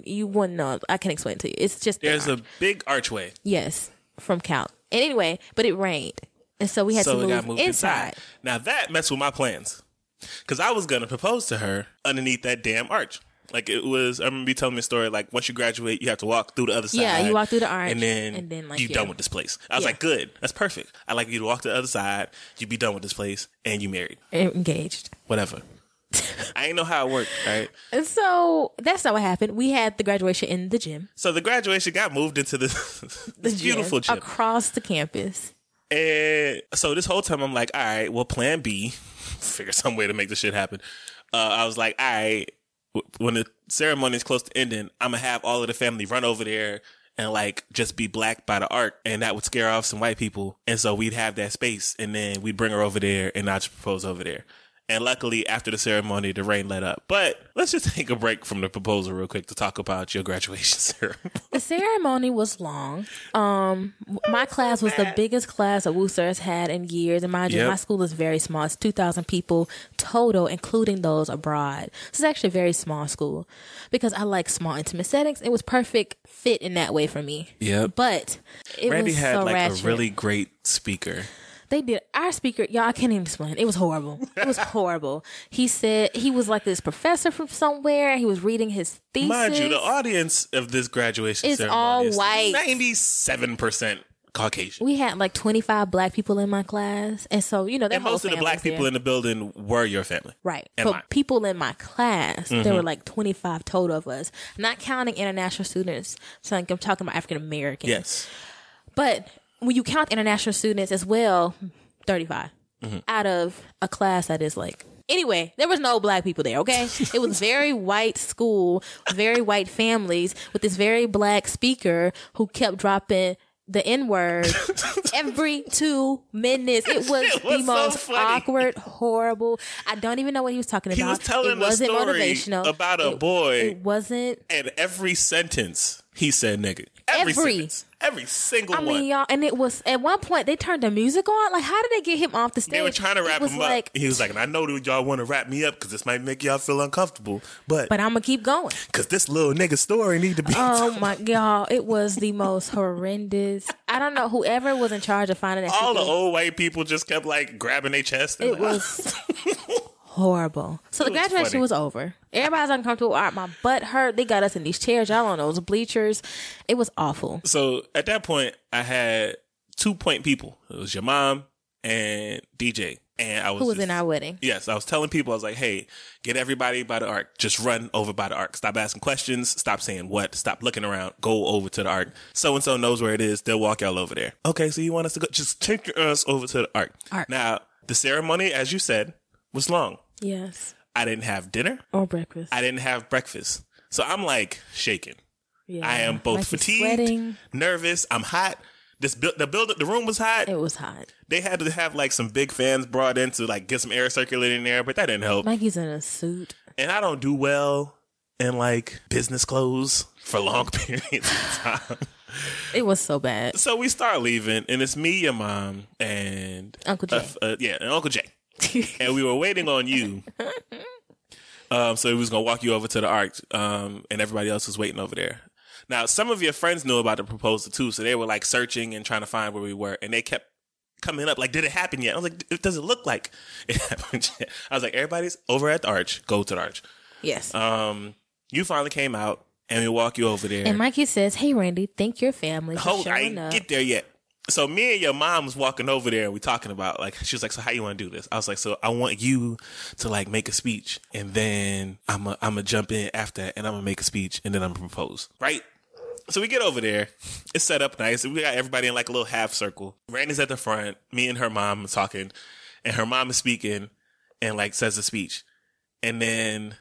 You wouldn't know. I can explain it to you. It's just There's arch. a big archway. yes from Cal. And anyway, but it rained, and so we had so to move got moved inside. inside. Now that messed with my plans. Because I was going to propose to her underneath that damn arch. Like it was, I remember you telling me a story. Like once you graduate, you have to walk through the other side. Yeah, you walk through the arch, and then, and then, like, you yeah. done with this place. I was Yeah. like, good, that's perfect. I like you to walk to the other side. You'd be done with this place, and you married. engaged. Whatever. I ain't know how it worked. Right. And so that's not what happened. We had the graduation in the gym, So the graduation got moved into this, the this beautiful gym, gym. across the campus. And so this whole time I'm like, all right, well, plan B, figure some way to make this shit happen. Uh, I was like, all right, when the ceremony is close to ending, I'm gonna have all of the family run over there and like just be black by the art, and that would scare off some white people. And so we'd have that space, and then we'd bring her over there, and I'd propose over there. And luckily, after the ceremony, the rain let up. But let's just take a break from the proposal real quick to talk about your graduation ceremony. The ceremony was long. Um, my class was the biggest class that Wooster has had in years. And mind you, my school is very small. It's 2,000 people total, including those abroad. So it's actually a very small school because I like small, intimate settings. It was perfect fit in that way for me. Yeah. But it Randy was had so like ratchet. a really great speaker. They did our speaker, y'all. I can't even explain. It was horrible. It was horrible. He said he was like this professor from somewhere. He was reading his thesis. Mind you, the audience of this graduation It's ceremony all is white. ninety-seven percent Caucasian, we had like 25 black people in my class. And so, you know, that and most of the black people in the building were your family. Right. and but mine. people in my class, there Mm-hmm. were like 25 total of us, not counting international students. So like I'm talking about African Americans. Yes, But when you count international students as well, 35 Mm-hmm. out of a class that is like Anyway, there was no black people there, okay? It was very white school, very white families with this very black speaker who kept dropping the N word every two minutes. It was, It was the most funny. awkward, horrible. I don't even know what he was talking about. He was telling it a wasn't story motivational. about a It- boy. It wasn't. And every sentence he said nigga. Every, Every. sentence. Every single I one. mean, y'all, and it was at one point they turned the music on. Like, how did they get him off the stage? they were trying to wrap him like, up. He was like, and I know that y'all want to wrap me up because this might make y'all feel uncomfortable, but But I'm gonna keep going. because this little nigga story need to be. Oh my god, it was the most horrendous. I don't know whoever was in charge of finding that. all the old white people just kept like grabbing their chest. And It was horrible. So the was graduation funny. was over. Everybody's uncomfortable. All right, my butt hurt. They got us in these chairs. Y'all on those bleachers. It was awful. so at that point, I had two point people. It was your mom and DJ, and I was Who was just- in our wedding? Yes, I was telling people, I was like, hey, get everybody by the arc. Just run over by the arc. Stop asking questions. Stop saying what. Stop looking around. Go over to the arc. So and so knows where it is. They'll walk y'all over there. Okay, so you want us to go? Just take us over to the arc. Arc. Now, the ceremony, as you said, was long. Yes, I didn't have dinner. or breakfast. I didn't have breakfast. So I'm like shaking. yeah. I am both Like fatigued, nervous. I'm hot. This bu- the building, the room was hot. It was hot. They had to have like some big fans brought in to like get some air circulating there, but that didn't help. Mikey's in a suit. and I don't do well in like business clothes for long periods of time. It was so bad. So we start leaving, and it's me, your mom, and Uncle uh, uh, yeah, and Uncle Jay, and we were waiting on you. Um, so he was gonna walk you over to the arc, um, and everybody else was waiting over there. Now, some of your friends knew about the proposal too, so they were like searching and trying to find where we were, and they kept coming up like, "Did it happen yet?" I was like, "It doesn't look like it happened." yet." I was like, "Everybody's over at the arch. Go to the arch." yes. Um, you finally came out, and we walk you over there. and Mikey says, "Hey, Randy, thank your family for Hold, I showing ain't up." get there yet. So me and your mom was walking over there and we talking about like she was like, so how you want to do this? I was like, so I want you to like make a speech and then I'm a, I'm gonna jump in after that and I'm gonna make a speech and then I'm gonna propose, right? So we get over there. It's set up nice. We got everybody in like a little half circle. Randy's at the front. Me and her mom talking, and her mom is speaking and like says a speech. And then,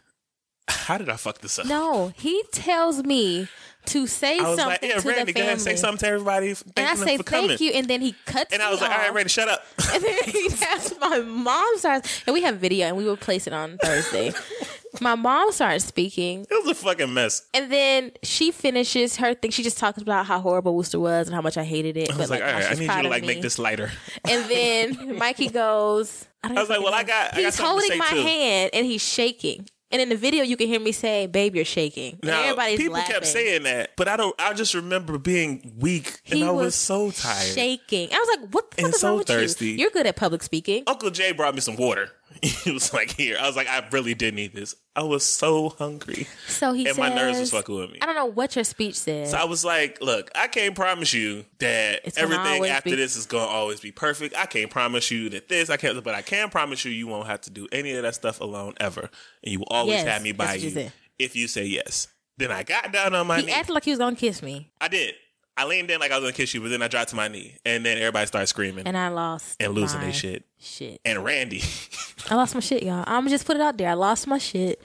how did I fuck this up? No, he tells me to say I was something like, yeah, to Randy, the go family. ahead, say something to everybody. Thank and I them say for coming. thank you, and then he cuts. And I me was like, all right, off. right, Randy, shut up. And then he has my mom starts, and we have video, and we will place it on Thursday. my mom starts speaking, It was a fucking mess. and then she finishes her thing. She just talks about how horrible Wooster was and how much I hated it. I was like, all right, I need you to like me. make this lighter. And then Mikey goes. I, don't I was like, well, I know. got- I got He's something to holding say, my too. hand, and he's shaking. And in the video, you can hear me say, "Babe, you're shaking." And Now, everybody's people laughing. kept saying that, but I don't. I just remember being weak and I was, so tired. shaking. I was like, "What the And fuck is so wrong with thirsty. you? You're good at public speaking." Uncle Jay brought me some water. He was like, "Here." I was like, "I really did need this. I was so hungry, So he and says, my nerves was fucking with me." I don't know what your speech said. So I was like, "Look, I can't promise you that It's everything after be- this is gonna always be perfect. I can't promise you that this. I can't, but I can promise you, you won't have to do any of that stuff alone ever, and you will always Yes, have me by you you if you say yes." Then I got down on my he knee. acted like he was gonna kiss me, I did. I leaned in like I was gonna kiss you, but then I dropped to my knee, and then everybody started screaming and I lost and losing my their shit. Shit, And Randy, I lost my shit, y'all. I'm just put it out there. I lost my shit,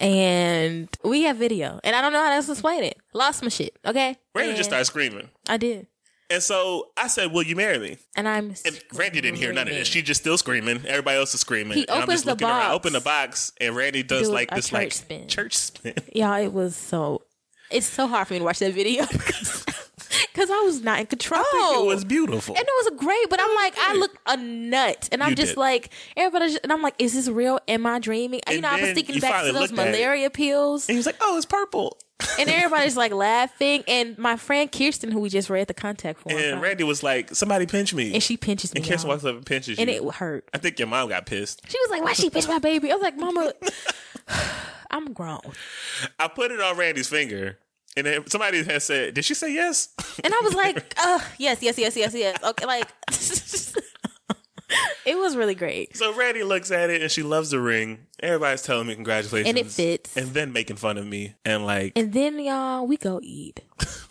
and we have video, and I don't know how else to explain it. Lost my shit. Okay, Randy just started screaming, I did, and so I said, "Will you marry me?" and I'm. And Randy didn't hear none of this. She just still screaming. Everybody else is screaming. He and I'm opens just the looking around. I box. open the box, and Randy does Do like a this church like spin. church spin. Y'all, it was so. It's so hard for me to watch that video because I was not in control. I think it was beautiful. And it was great, but I'm like, I look a nut, and I'm You just did. like, everybody, and I'm like, is this real? Am I dreaming? you And know, I was then thinking you back to finally those looked at it. malaria pills, And he was like, "Oh, it's purple." and everybody's like laughing. And my friend Kirsten, who we just read the contact form, And from, Randy was like, "Somebody pinch me." and she pinches me, And Kirsten y'all. walks up and pinches and you. it hurt. I think your mom got pissed. She was like, "Why she pinch my baby?" I was like, "Mama, I'm grown," I put it on Randy's finger, and then somebody had said, "Did she say yes?" and I was like, "Uh, yes, yes, yes, yes, yes." Okay, like. It was really great. So Randy looks at it and she loves the ring. Everybody's telling me congratulations. And it fits. And then making fun of me. And like, And then y'all, we go eat,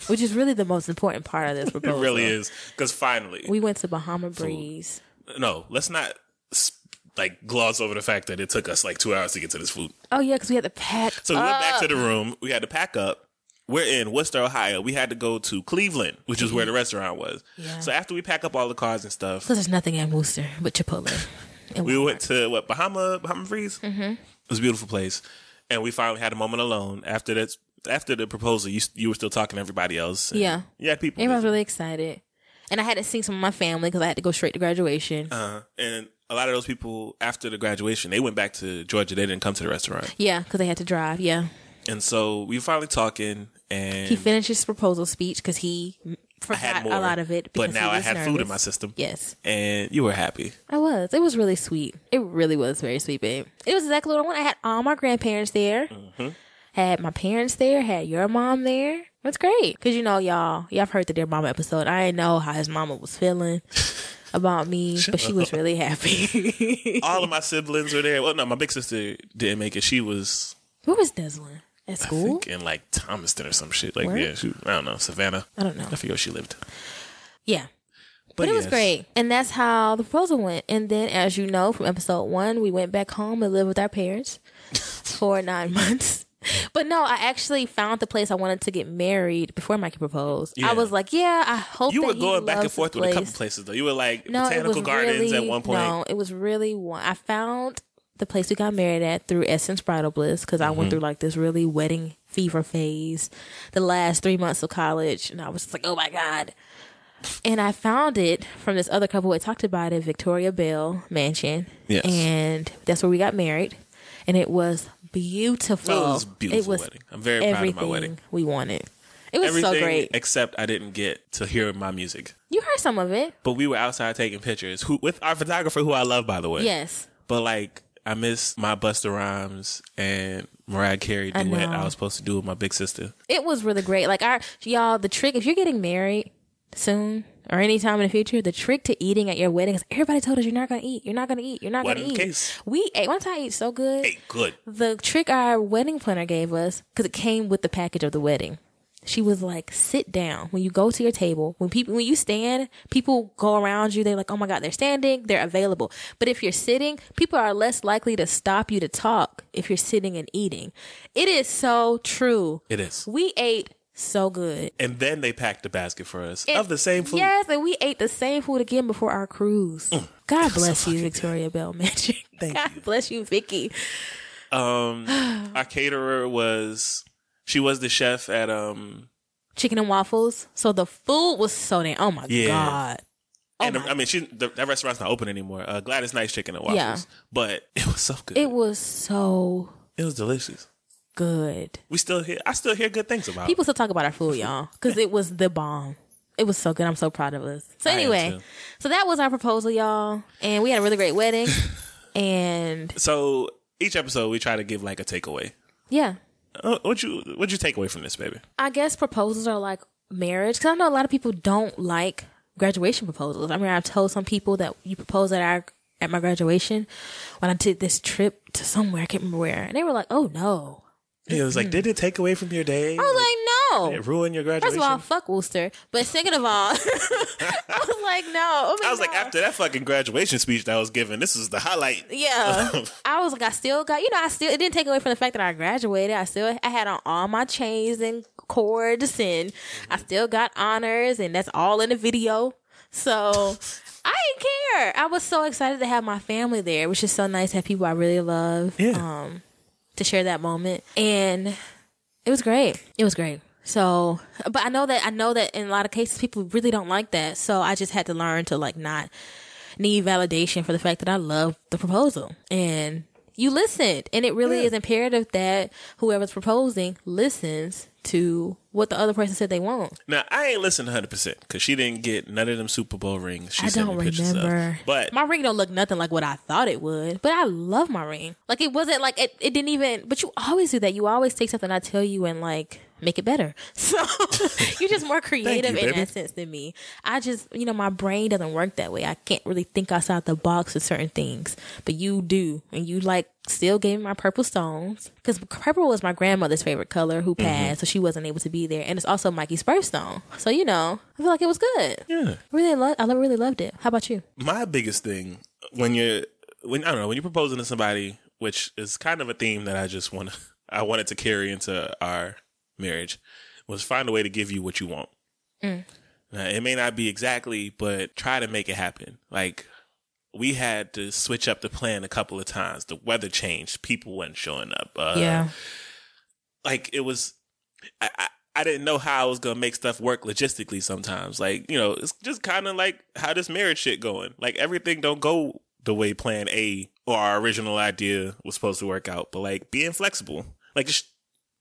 which is really the most important part of this proposal. it really is. Because finally, We went to Bahama Breeze. no, let's not like gloss over the fact that it took us like two hours to get to this food. Oh yeah, because we had to pack. So we went back to the room. We had to pack up. We're in Wooster, Ohio. We had to go to Cleveland, which is where the restaurant was. Yeah. So after we pack up all the cars and stuff, Because there's nothing in Wooster but Chipotle. We went to what Bahama Bahama Breeze. Mm-hmm. It was a beautiful place, and we finally had a moment alone. After that, after the proposal, you you were still talking to everybody else. Yeah, Yeah. people. Everyone's visiting. really excited. And I had to see some of my family because I had to go straight to graduation. Uh, and a lot of those people after the graduation, they went back to Georgia. They didn't come to the restaurant, yeah, because they had to drive. Yeah. And so we were finally talking. And He finished his proposal speech because he forgot had more, a lot of it. but now I had food in my system. Yes, and you were happy. I was. It was really sweet. It really was very sweet, babe. It was exactly what I wanted. I had all my grandparents there. Mm-hmm. Had my parents there. Had your mom there. That's great. Cause you know, y'all, y'all have heard the Dear Mama episode. I didn't know how his mama was feeling about me, but she was really happy. All of my siblings were there. Well, no, my big sister didn't make it. She was Who was Deslin? At I think in like Thomaston or some shit. Like Where? yeah, she, I don't know Savannah. I don't know. I forget where she lived. Yeah. But, it was great. And that's how the proposal went. And then, as you know from episode one, we went back home and lived with our parents for nine months. But no, I actually found the place I wanted to get married before Mikey proposed. Yeah. I was like, yeah, I hope You were going back and forth with a couple places though. You were like No, botanical gardens really, at one point. No, it was really one. I found the place we got married at through Essence Bridal Bliss because I Mm-hmm. went through like this really wedding fever phase the last three months of college, and I was just like, oh my god. And I found it from this other couple who talked about it, Victoria Bell Mansion. Yes. And that's where we got married. And it was beautiful. It was beautiful was wedding. I'm very proud of my wedding. we wanted. It was Everything so great. except I didn't get to hear my music. You heard some of it. But we were outside taking pictures who, with our photographer, who I love, by the way. Yes. But like, I missed my Busta Rhymes and Mariah Carey I duet know. I, was supposed to do with my big sister. it was really great. Like our y'all, the trick if you're getting married soon or anytime in the future, the trick to eating at your wedding is everybody told us you're not gonna eat, you're not gonna eat, you're not gonna eat. case. We ate one time I ate so good. Hey, good. The trick our wedding planner gave us because it came with the package of the wedding. She was like, "Sit down when you go to your table. When people, when you stand, people go around you. They're like, oh my god, they're standing, they're available. But if you're sitting, people are less likely to stop you to talk if you're sitting and eating. It is so true. It is. We ate so good. And then they packed a basket for us And- of the same food. Yes, and we ate the same food again before our cruise. God bless you, Victoria Bell Magic. Mm. Thank God you. bless you, Vicky. Um, our caterer was she was the chef at um, Chicken and waffles. So the food was so damn. Oh my Yeah. god. Oh and my- I mean she the, that restaurant's not open anymore. Uh, Gladys Knight's Chicken and Waffles. Yeah. but it was so good. It It, was so It was delicious. good. We still hear I still hear good things about. it. People still talk about our food, y'all, because it was the bomb. It was so good. I'm so proud of us. So anyway, so that was our proposal, y'all, and we had a really great wedding. and So each episode we try to give like a takeaway. yeah, Uh, what you what you take away from this, baby? I guess proposals are like marriage because I know a lot of people don't like graduation proposals. I mean, I've told some people that you propose at our at my graduation when I did this trip to somewhere I can't remember where, and they were like, "Oh no!" Yeah, it was like, did it take away from your day? I was like, "No." It ruin your graduation? First graduation. of all, fuck Wooster. But second of all, I was like, no. I, mean, I was like, after that fucking graduation speech that I was given, this is the highlight. Yeah. I was like, I still got, you know, I still, it didn't take away from the fact that I graduated. I still, I had on all my chains and cords and I still got honors and that's all in the video. So I didn't care. I was so excited to have my family there, which is so nice to have people I really love. Yeah. Um, to share that moment. And it was great. It was great. So, but I know that, I know that in a lot of cases, people really don't like that. So I just had to learn to like not need validation for the fact that I love the proposal. And you listened. And it really Yeah. is imperative that whoever's proposing listens to what the other person said they want. Now I ain't listened 100 percent because she didn't get none of them Super Bowl rings. She I sent don't me pictures remember. Of. But my ring don't look nothing like what I thought it would. But I love my ring. Like it wasn't like it, it didn't even but you always do that. You always take something I tell you and like make it better. So you're just more creative in baby. that sense than me. I just you know, my brain doesn't work that way. I can't really think outside the box with certain things. But you do. And you like still gave me my purple stones. Because purple was my grandmother's favorite color who mm-hmm. passed, so she wasn't able to be there. And it's also Mikey's birthstone. So you know, I feel like it was good. yeah, Really, lo- I really loved it. How about you? my biggest thing when you're when I don't know when you're proposing to somebody, which is kind of a theme that I just want to I wanted to carry into our marriage, was find a way to give you what you want. Mm. Now, it may not be exactly, but try to make it happen. Like we had to switch up the plan a couple of times. The weather changed, people weren't showing up. Uh, yeah. like it was I, I I didn't know how I was gonna make stuff work logistically sometimes. Like, you know, it's just kinda like how this marriage shit going. Like everything don't go the way plan A or our original idea was supposed to work out. But like being flexible. Like just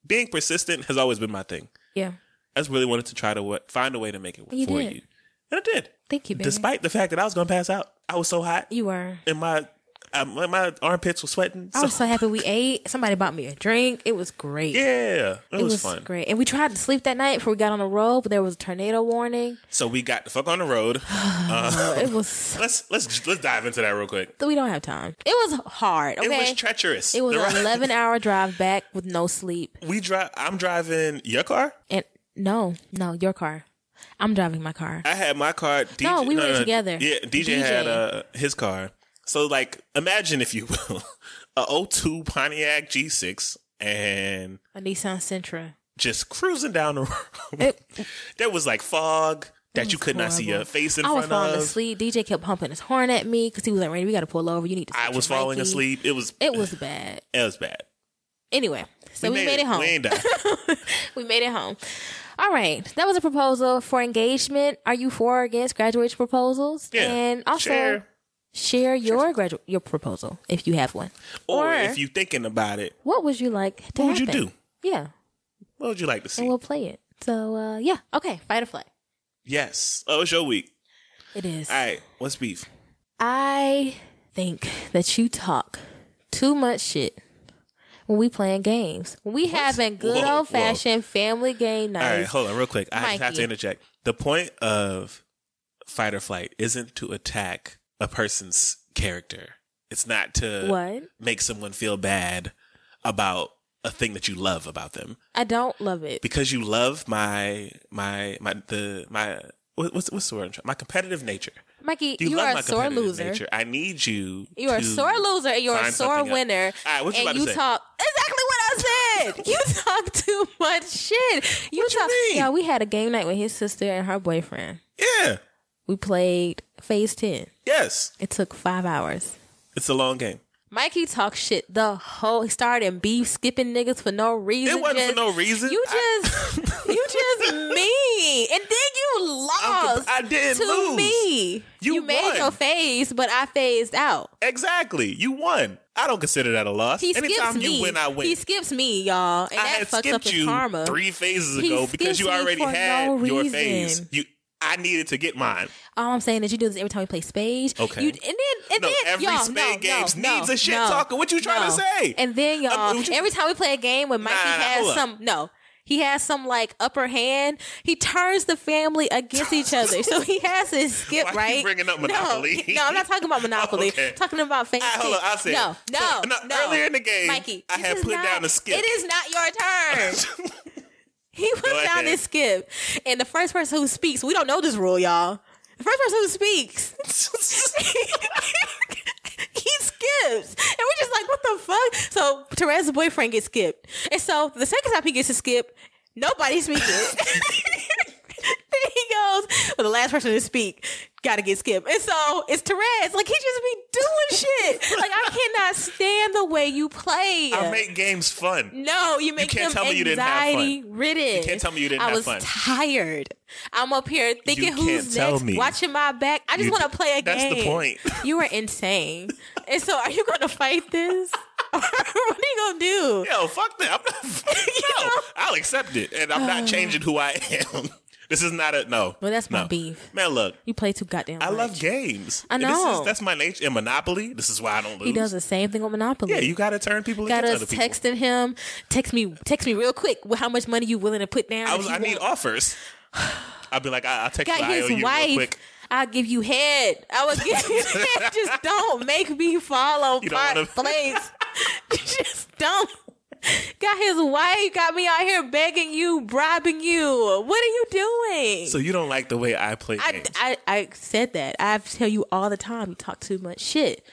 being persistent has always been my thing. Yeah. I just really wanted to try to what, find a way to make it work You for did. you. And I did. Thank you, baby. Despite the fact that I was gonna pass out. I was so hot you were. and my uh, my, my armpits were sweating. I was so happy we ate. Somebody bought me a drink. It was great. yeah, it, It was, was, fun. great. And we tried to sleep that night before we got on the road, but there was a tornado warning. So we got the fuck on the road. Uh, it was let's let's let's dive into that real quick. we don't have time. It was hard. Okay. It was treacherous. It was The an ride- 11 hour drive back with no sleep. We drive. I'm driving your car. And no, no, your car. I'm driving my car. I had my car. DJ, No, we went together. Yeah, DJ, DJ. had uh, his car. So like, imagine if you will, a 02 Pontiac G6 and A Nissan Sentra. just cruising down the road. It, there was like fog that you could not see horrible. your face in I was falling of. asleep. DJ kept pumping his horn at me because he was like, Randy, we got to pull over. You need to. I was falling Mikey." asleep. It was It was bad. it was bad. Anyway, so we, made, it, home. We we made it home. All right, that was a proposal for engagement. Are you for or against graduation proposals? Yeah. and also Share. Share your gradu- your proposal if you have one. Or, Or- if you're thinking about it, What would you like to what would you do? Yeah, What would you like to see? and we'll play it. So uh, yeah, okay, fight or flight. yes. Oh, it's your week. It is. All right. What's beef? I think that you talk too much shit when we playing games. When we having good Whoa, old fashioned family game All right, hold on, real quick. I just have to interject. The point of fight or flight isn't to attack a person's character. It's not to What? make someone feel bad about a thing that you love about them. I don't love it. Because you love my my my the my what's what's the word? My competitive nature. Mikey, You, you, are a sore loser. nature. I need you. You are a sore loser and you're a sore winner. Right, what you and about to you say? talk exactly what I said. you talk too much shit. You What you talk. mean? Yeah, we had a game night with his sister and her boyfriend. Yeah. We played Phase Ten. Yes. It took five hours. It's a long game. Mikey talked shit the whole. He started beef skipping niggas for no reason. It wasn't Just- for no reason. You I- just, you just me, and then you lost. I didn't to lose. me. You you made your phase, but I phased out. Exactly. You won. I don't consider that a loss. He Anytime skips you me. win, I win. He skips me, y'all, and I that had fucks up skipped his you karma. three phases ago because you already had no your phase. You, I needed to get mine. All I'm saying is you do this every time we play spades. Okay. You, and then and No, then every y'all, spade no, games no, needs no, a shit talker. What you trying to say? And then y'all, Uh, you- every time we play a game when Mikey Nah, has some no. He has some like upper hand. He turns the family against each other. So he has his skip Why you right. bringing up Monopoly? No, no, I'm not talking about Monopoly. Okay. I'm talking about. All right, hold on, I'll say no, no, So, no, earlier in the game, Mikey, I had put not- down the skip. It is not your turn. He put Go down this skip, and the first person who speaks, we don't know this rule, y'all. The first person who speaks, he skips, and we're just like, what the fuck? So Teresa's boyfriend gets skipped, and so the second time he gets to skip, nobody's speaking. then he goes, well, the last person to speak got to get skipped, and so it's Therese. Like he just be doing shit. Like I cannot stand the way you play. I make games fun. No, you make can't them tell me you didn't have fun. anxiety ridden. You can't tell me you didn't I have was fun. tired. I'm up here thinking You who's can't tell next, me. watching my back. I just want to play a that's game. the point. You are insane. and so, are you going to fight this? what are you going to do? Yo, fuck that. I'm not, no, I'll accept it, and I'm not changing who I am. This is not a no. Well, that's my no. beef. Man, look, You play too goddamn I much. love games. I know. is, that's my nature. In Monopoly, this is why I don't lose. He does the same thing with Monopoly. Yeah, you got to turn people got against us other people. texting him. Text me, text me real quick. With how much money you willing to put down? I was. I need offers. I'll be like, I, I'll text got his IOU wife. quick. I'll give you head. I will give you head. Just don't make me on don't wanna- place. Just don't. Got his wife. Got me out here begging you, bribing you. What are you doing? So you don't like the way I play I, games. I, I said that. I tell you all the time. You talk too much shit.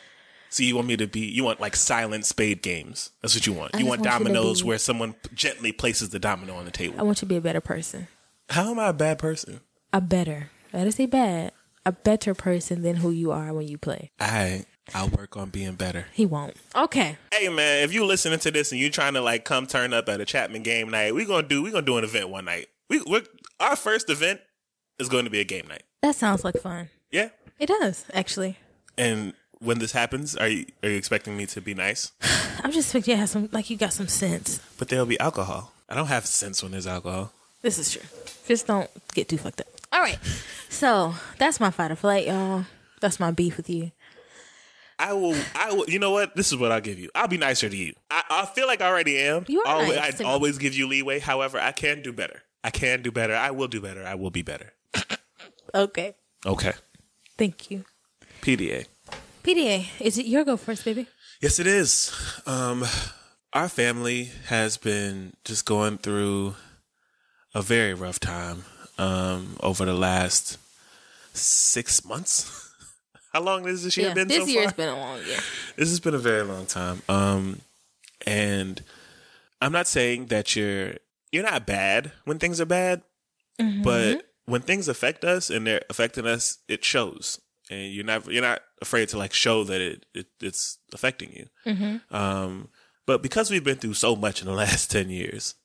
So you want me to be? You want like silent spade games? That's what you want. I you just want want you dominoes be- where someone gently places the domino on the table. I want you to be a better person. How am I a bad person? A better. I didn't say bad. A better person than who you are when you play. I I'll work on being better. He won't. Okay. Hey man, if you listening to this and you trying to like come turn up at a Chapman game night, we gonna do we gonna do an event one night. We we're, our first event is going to be a game night. That sounds like fun. Yeah. It does, actually. And when this happens, are you are you expecting me to be nice? I'm just expecting you have some like you got some sense. But there'll be alcohol. I don't have sense when there's alcohol. This is true. Just don't get too fucked up. All right. So that's my fight or flight, y'all. That's my beef with you. I will. I will. You know what? This is what I'll give you. I'll be nicer to you. I, I feel like I already am. You are always, nice I always give you leeway. However, I can do better. I can do better. I will do better. I will be better. Okay. Okay. Thank you. PDA. PDA, is it your go first, baby? Yes, it is. Um, our family has been just going through a very rough time um, over the last six months. How long has this year yeah. been This so year's far? been a long year. this has been a very long time. Um, and I'm not saying that you're you're not bad when things are bad, Mm-hmm. but when things affect us and they're affecting us, it shows, and you're not you're not afraid to like show that it, it it's affecting you. Mm-hmm. Um, but because we've been through so much in the last ten years,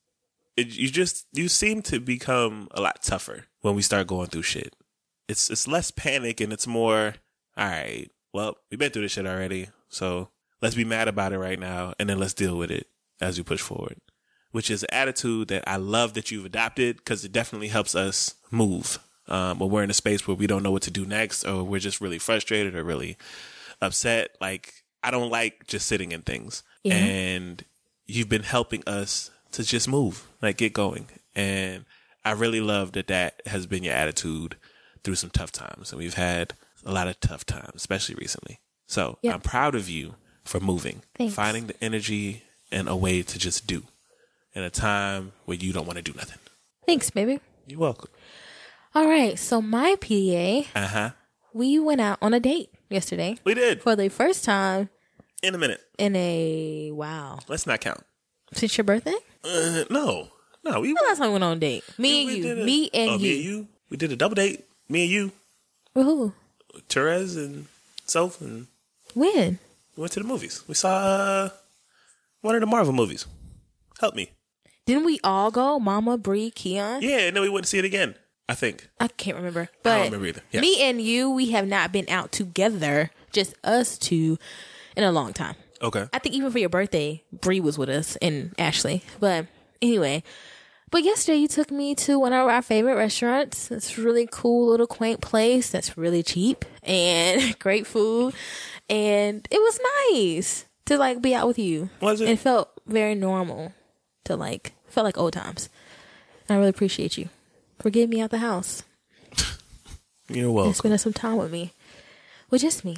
it, you just you seem to become a lot tougher when we start going through shit. It's it's less panic and it's more all right. Well, we've been through this shit already, so let's be mad about it right now, and then let's deal with it as we push forward. Which is an attitude that I love that you've adopted because it definitely helps us move um, when we're in a space where we don't know what to do next, or we're just really frustrated or really upset. Like I don't like just sitting in things, Yeah. and you've been helping us to just move, like get going, and I really love that that has been your attitude through some tough times, and we've had a lot of tough times, especially recently. So Yeah. I'm proud of you for moving, Thanks. finding the energy and a way to just do in a time where you don't want to do nothing. Thanks, baby. You're welcome. All right. So my PDA, Uh huh. we went out on a date yesterday We did for the first time in a minute. in a wow Let's not count. since your birthday. Uh, no, no. We When last time we went on a date? Me and you. a- me and oh, you. Me and you. We did a double date. Me and you, With who? Therese and Soph, and When? we went to the movies. We saw uh, one of the Marvel movies. Help me. Didn't we all go? Mama, Bree, Keon. Yeah, and then we went to see it again. I think. I can't remember. I But don't remember either. Yes. me and you, we have not been out together, just us two, in a long time. Okay. I think even for your birthday, Bree was with us and Ashley. But anyway, but yesterday you took me to one of our favorite restaurants. It's a really cool little quaint place that's really cheap and great food. And it was nice to like be out with you. Was it? It felt very normal to like felt like old times. And I really appreciate you for getting me out the house You're and welcome. spending some time with me. With just me.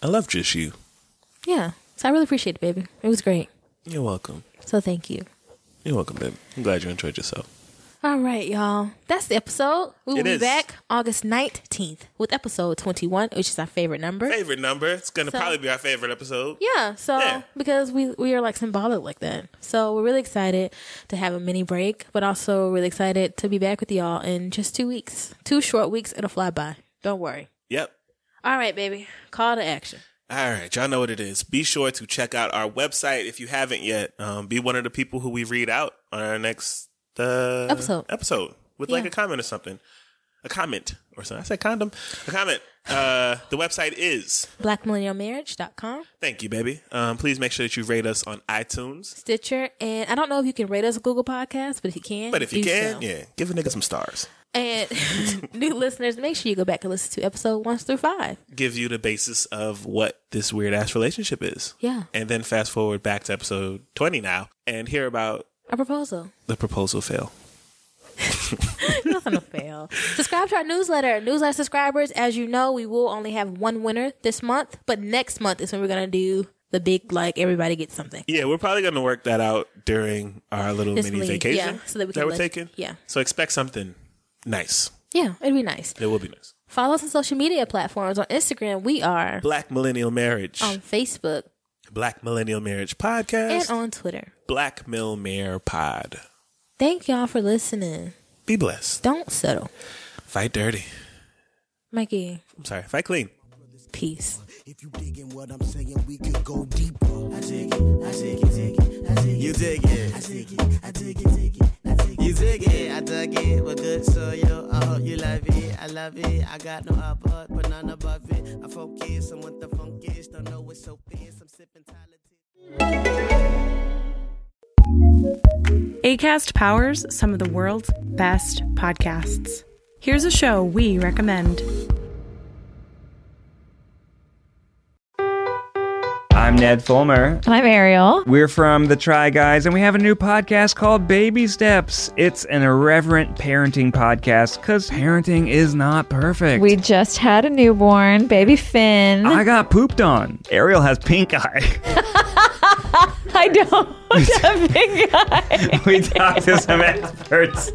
I love just you. Yeah. So I really appreciate it, baby. It was great. You're welcome. So thank you. You're welcome, babe. I'm glad you enjoyed yourself. All right, y'all. That's the episode. We will It be is. back August 19th with episode 21, which is our favorite number. Favorite number. It's gonna So- probably be our favorite episode. Yeah, so Yeah. because we we are like symbolic like that. So we're really excited to have a mini break, but also really excited to be back with y'all in just 2 weeks. Two short weeks, it'll fly by. Don't worry. Yep. All right, baby. Call to action. All right, y'all know what it is. Be sure to check out our website if you haven't yet. Um, be one of the people who we read out on our next uh, Episode. Episode with like a comment or something. A comment or something. I said condom. A comment. Uh, the website is. Blackmillennialmarriage.com, Thank you, baby. Um, please make sure that you rate us on iTunes. Stitcher, and I don't know if you can rate us Google Podcast, but if you can, But if you can, so. yeah, give a nigga some stars. And new listeners, make sure you go back and listen to episode one through five. Gives you the basis of what this weird ass relationship is. Yeah, And then fast forward back to episode 20 now and hear about a proposal. the proposal fail. Nothing to fail. Subscribe to our newsletter. Newsletter subscribers, as you know, we will only have one winner this month, but next month is when we're gonna do the big like everybody gets something. Yeah, we're probably going to work that out during our little This mini vacation yeah, so that we can we're let- taking. yeah. So expect something nice. Yeah, it'd be nice. It will be nice. Follow us on social media platforms. On Instagram, we are. Black Millennial Marriage. On Facebook. Black Millennial Marriage Podcast. And on Twitter. Black Mill Mayor Pod. Thank y'all for listening. Be blessed. Don't settle. Fight dirty. Mikey. I'm sorry. Fight clean. Peace. If you digging what I'm saying, we could go deeper. I dig it, I dig it, dig it, I dig it. You dig it, I dig it, I dig it, dig it, I dig it. You it, I it, we're good, so yo, I hope you love it, I love it. I got no upper, but none above it. I focus on what the funk is, don't know it's so fierce. I'm sipping ACAST powers some of the world's best podcasts. Here's a show we recommend. I'm Ned Fulmer. I'm Ariel. We're from The Try Guys, and we have a new podcast called Baby Steps. It's an irreverent parenting podcast because parenting is not perfect. We just had a newborn, baby Finn. I got pooped on. Ariel has pink eye. I don't have pink eye. we talk to some experts.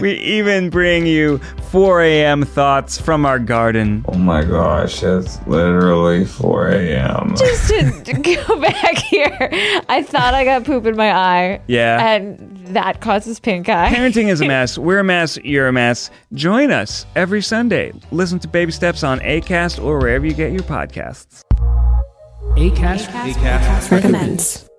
We even bring you 4 a.m. thoughts from our garden. Oh my gosh, it's literally 4 a.m. Just to go back here, I thought I got poop in my eye. Yeah. And that causes pink eye. Parenting is a mess. We're a mess. You're a mess. Join us every Sunday. Listen to Baby Steps on ACAST or wherever you get your podcasts. ACAST, ACAST, ACAST recommends.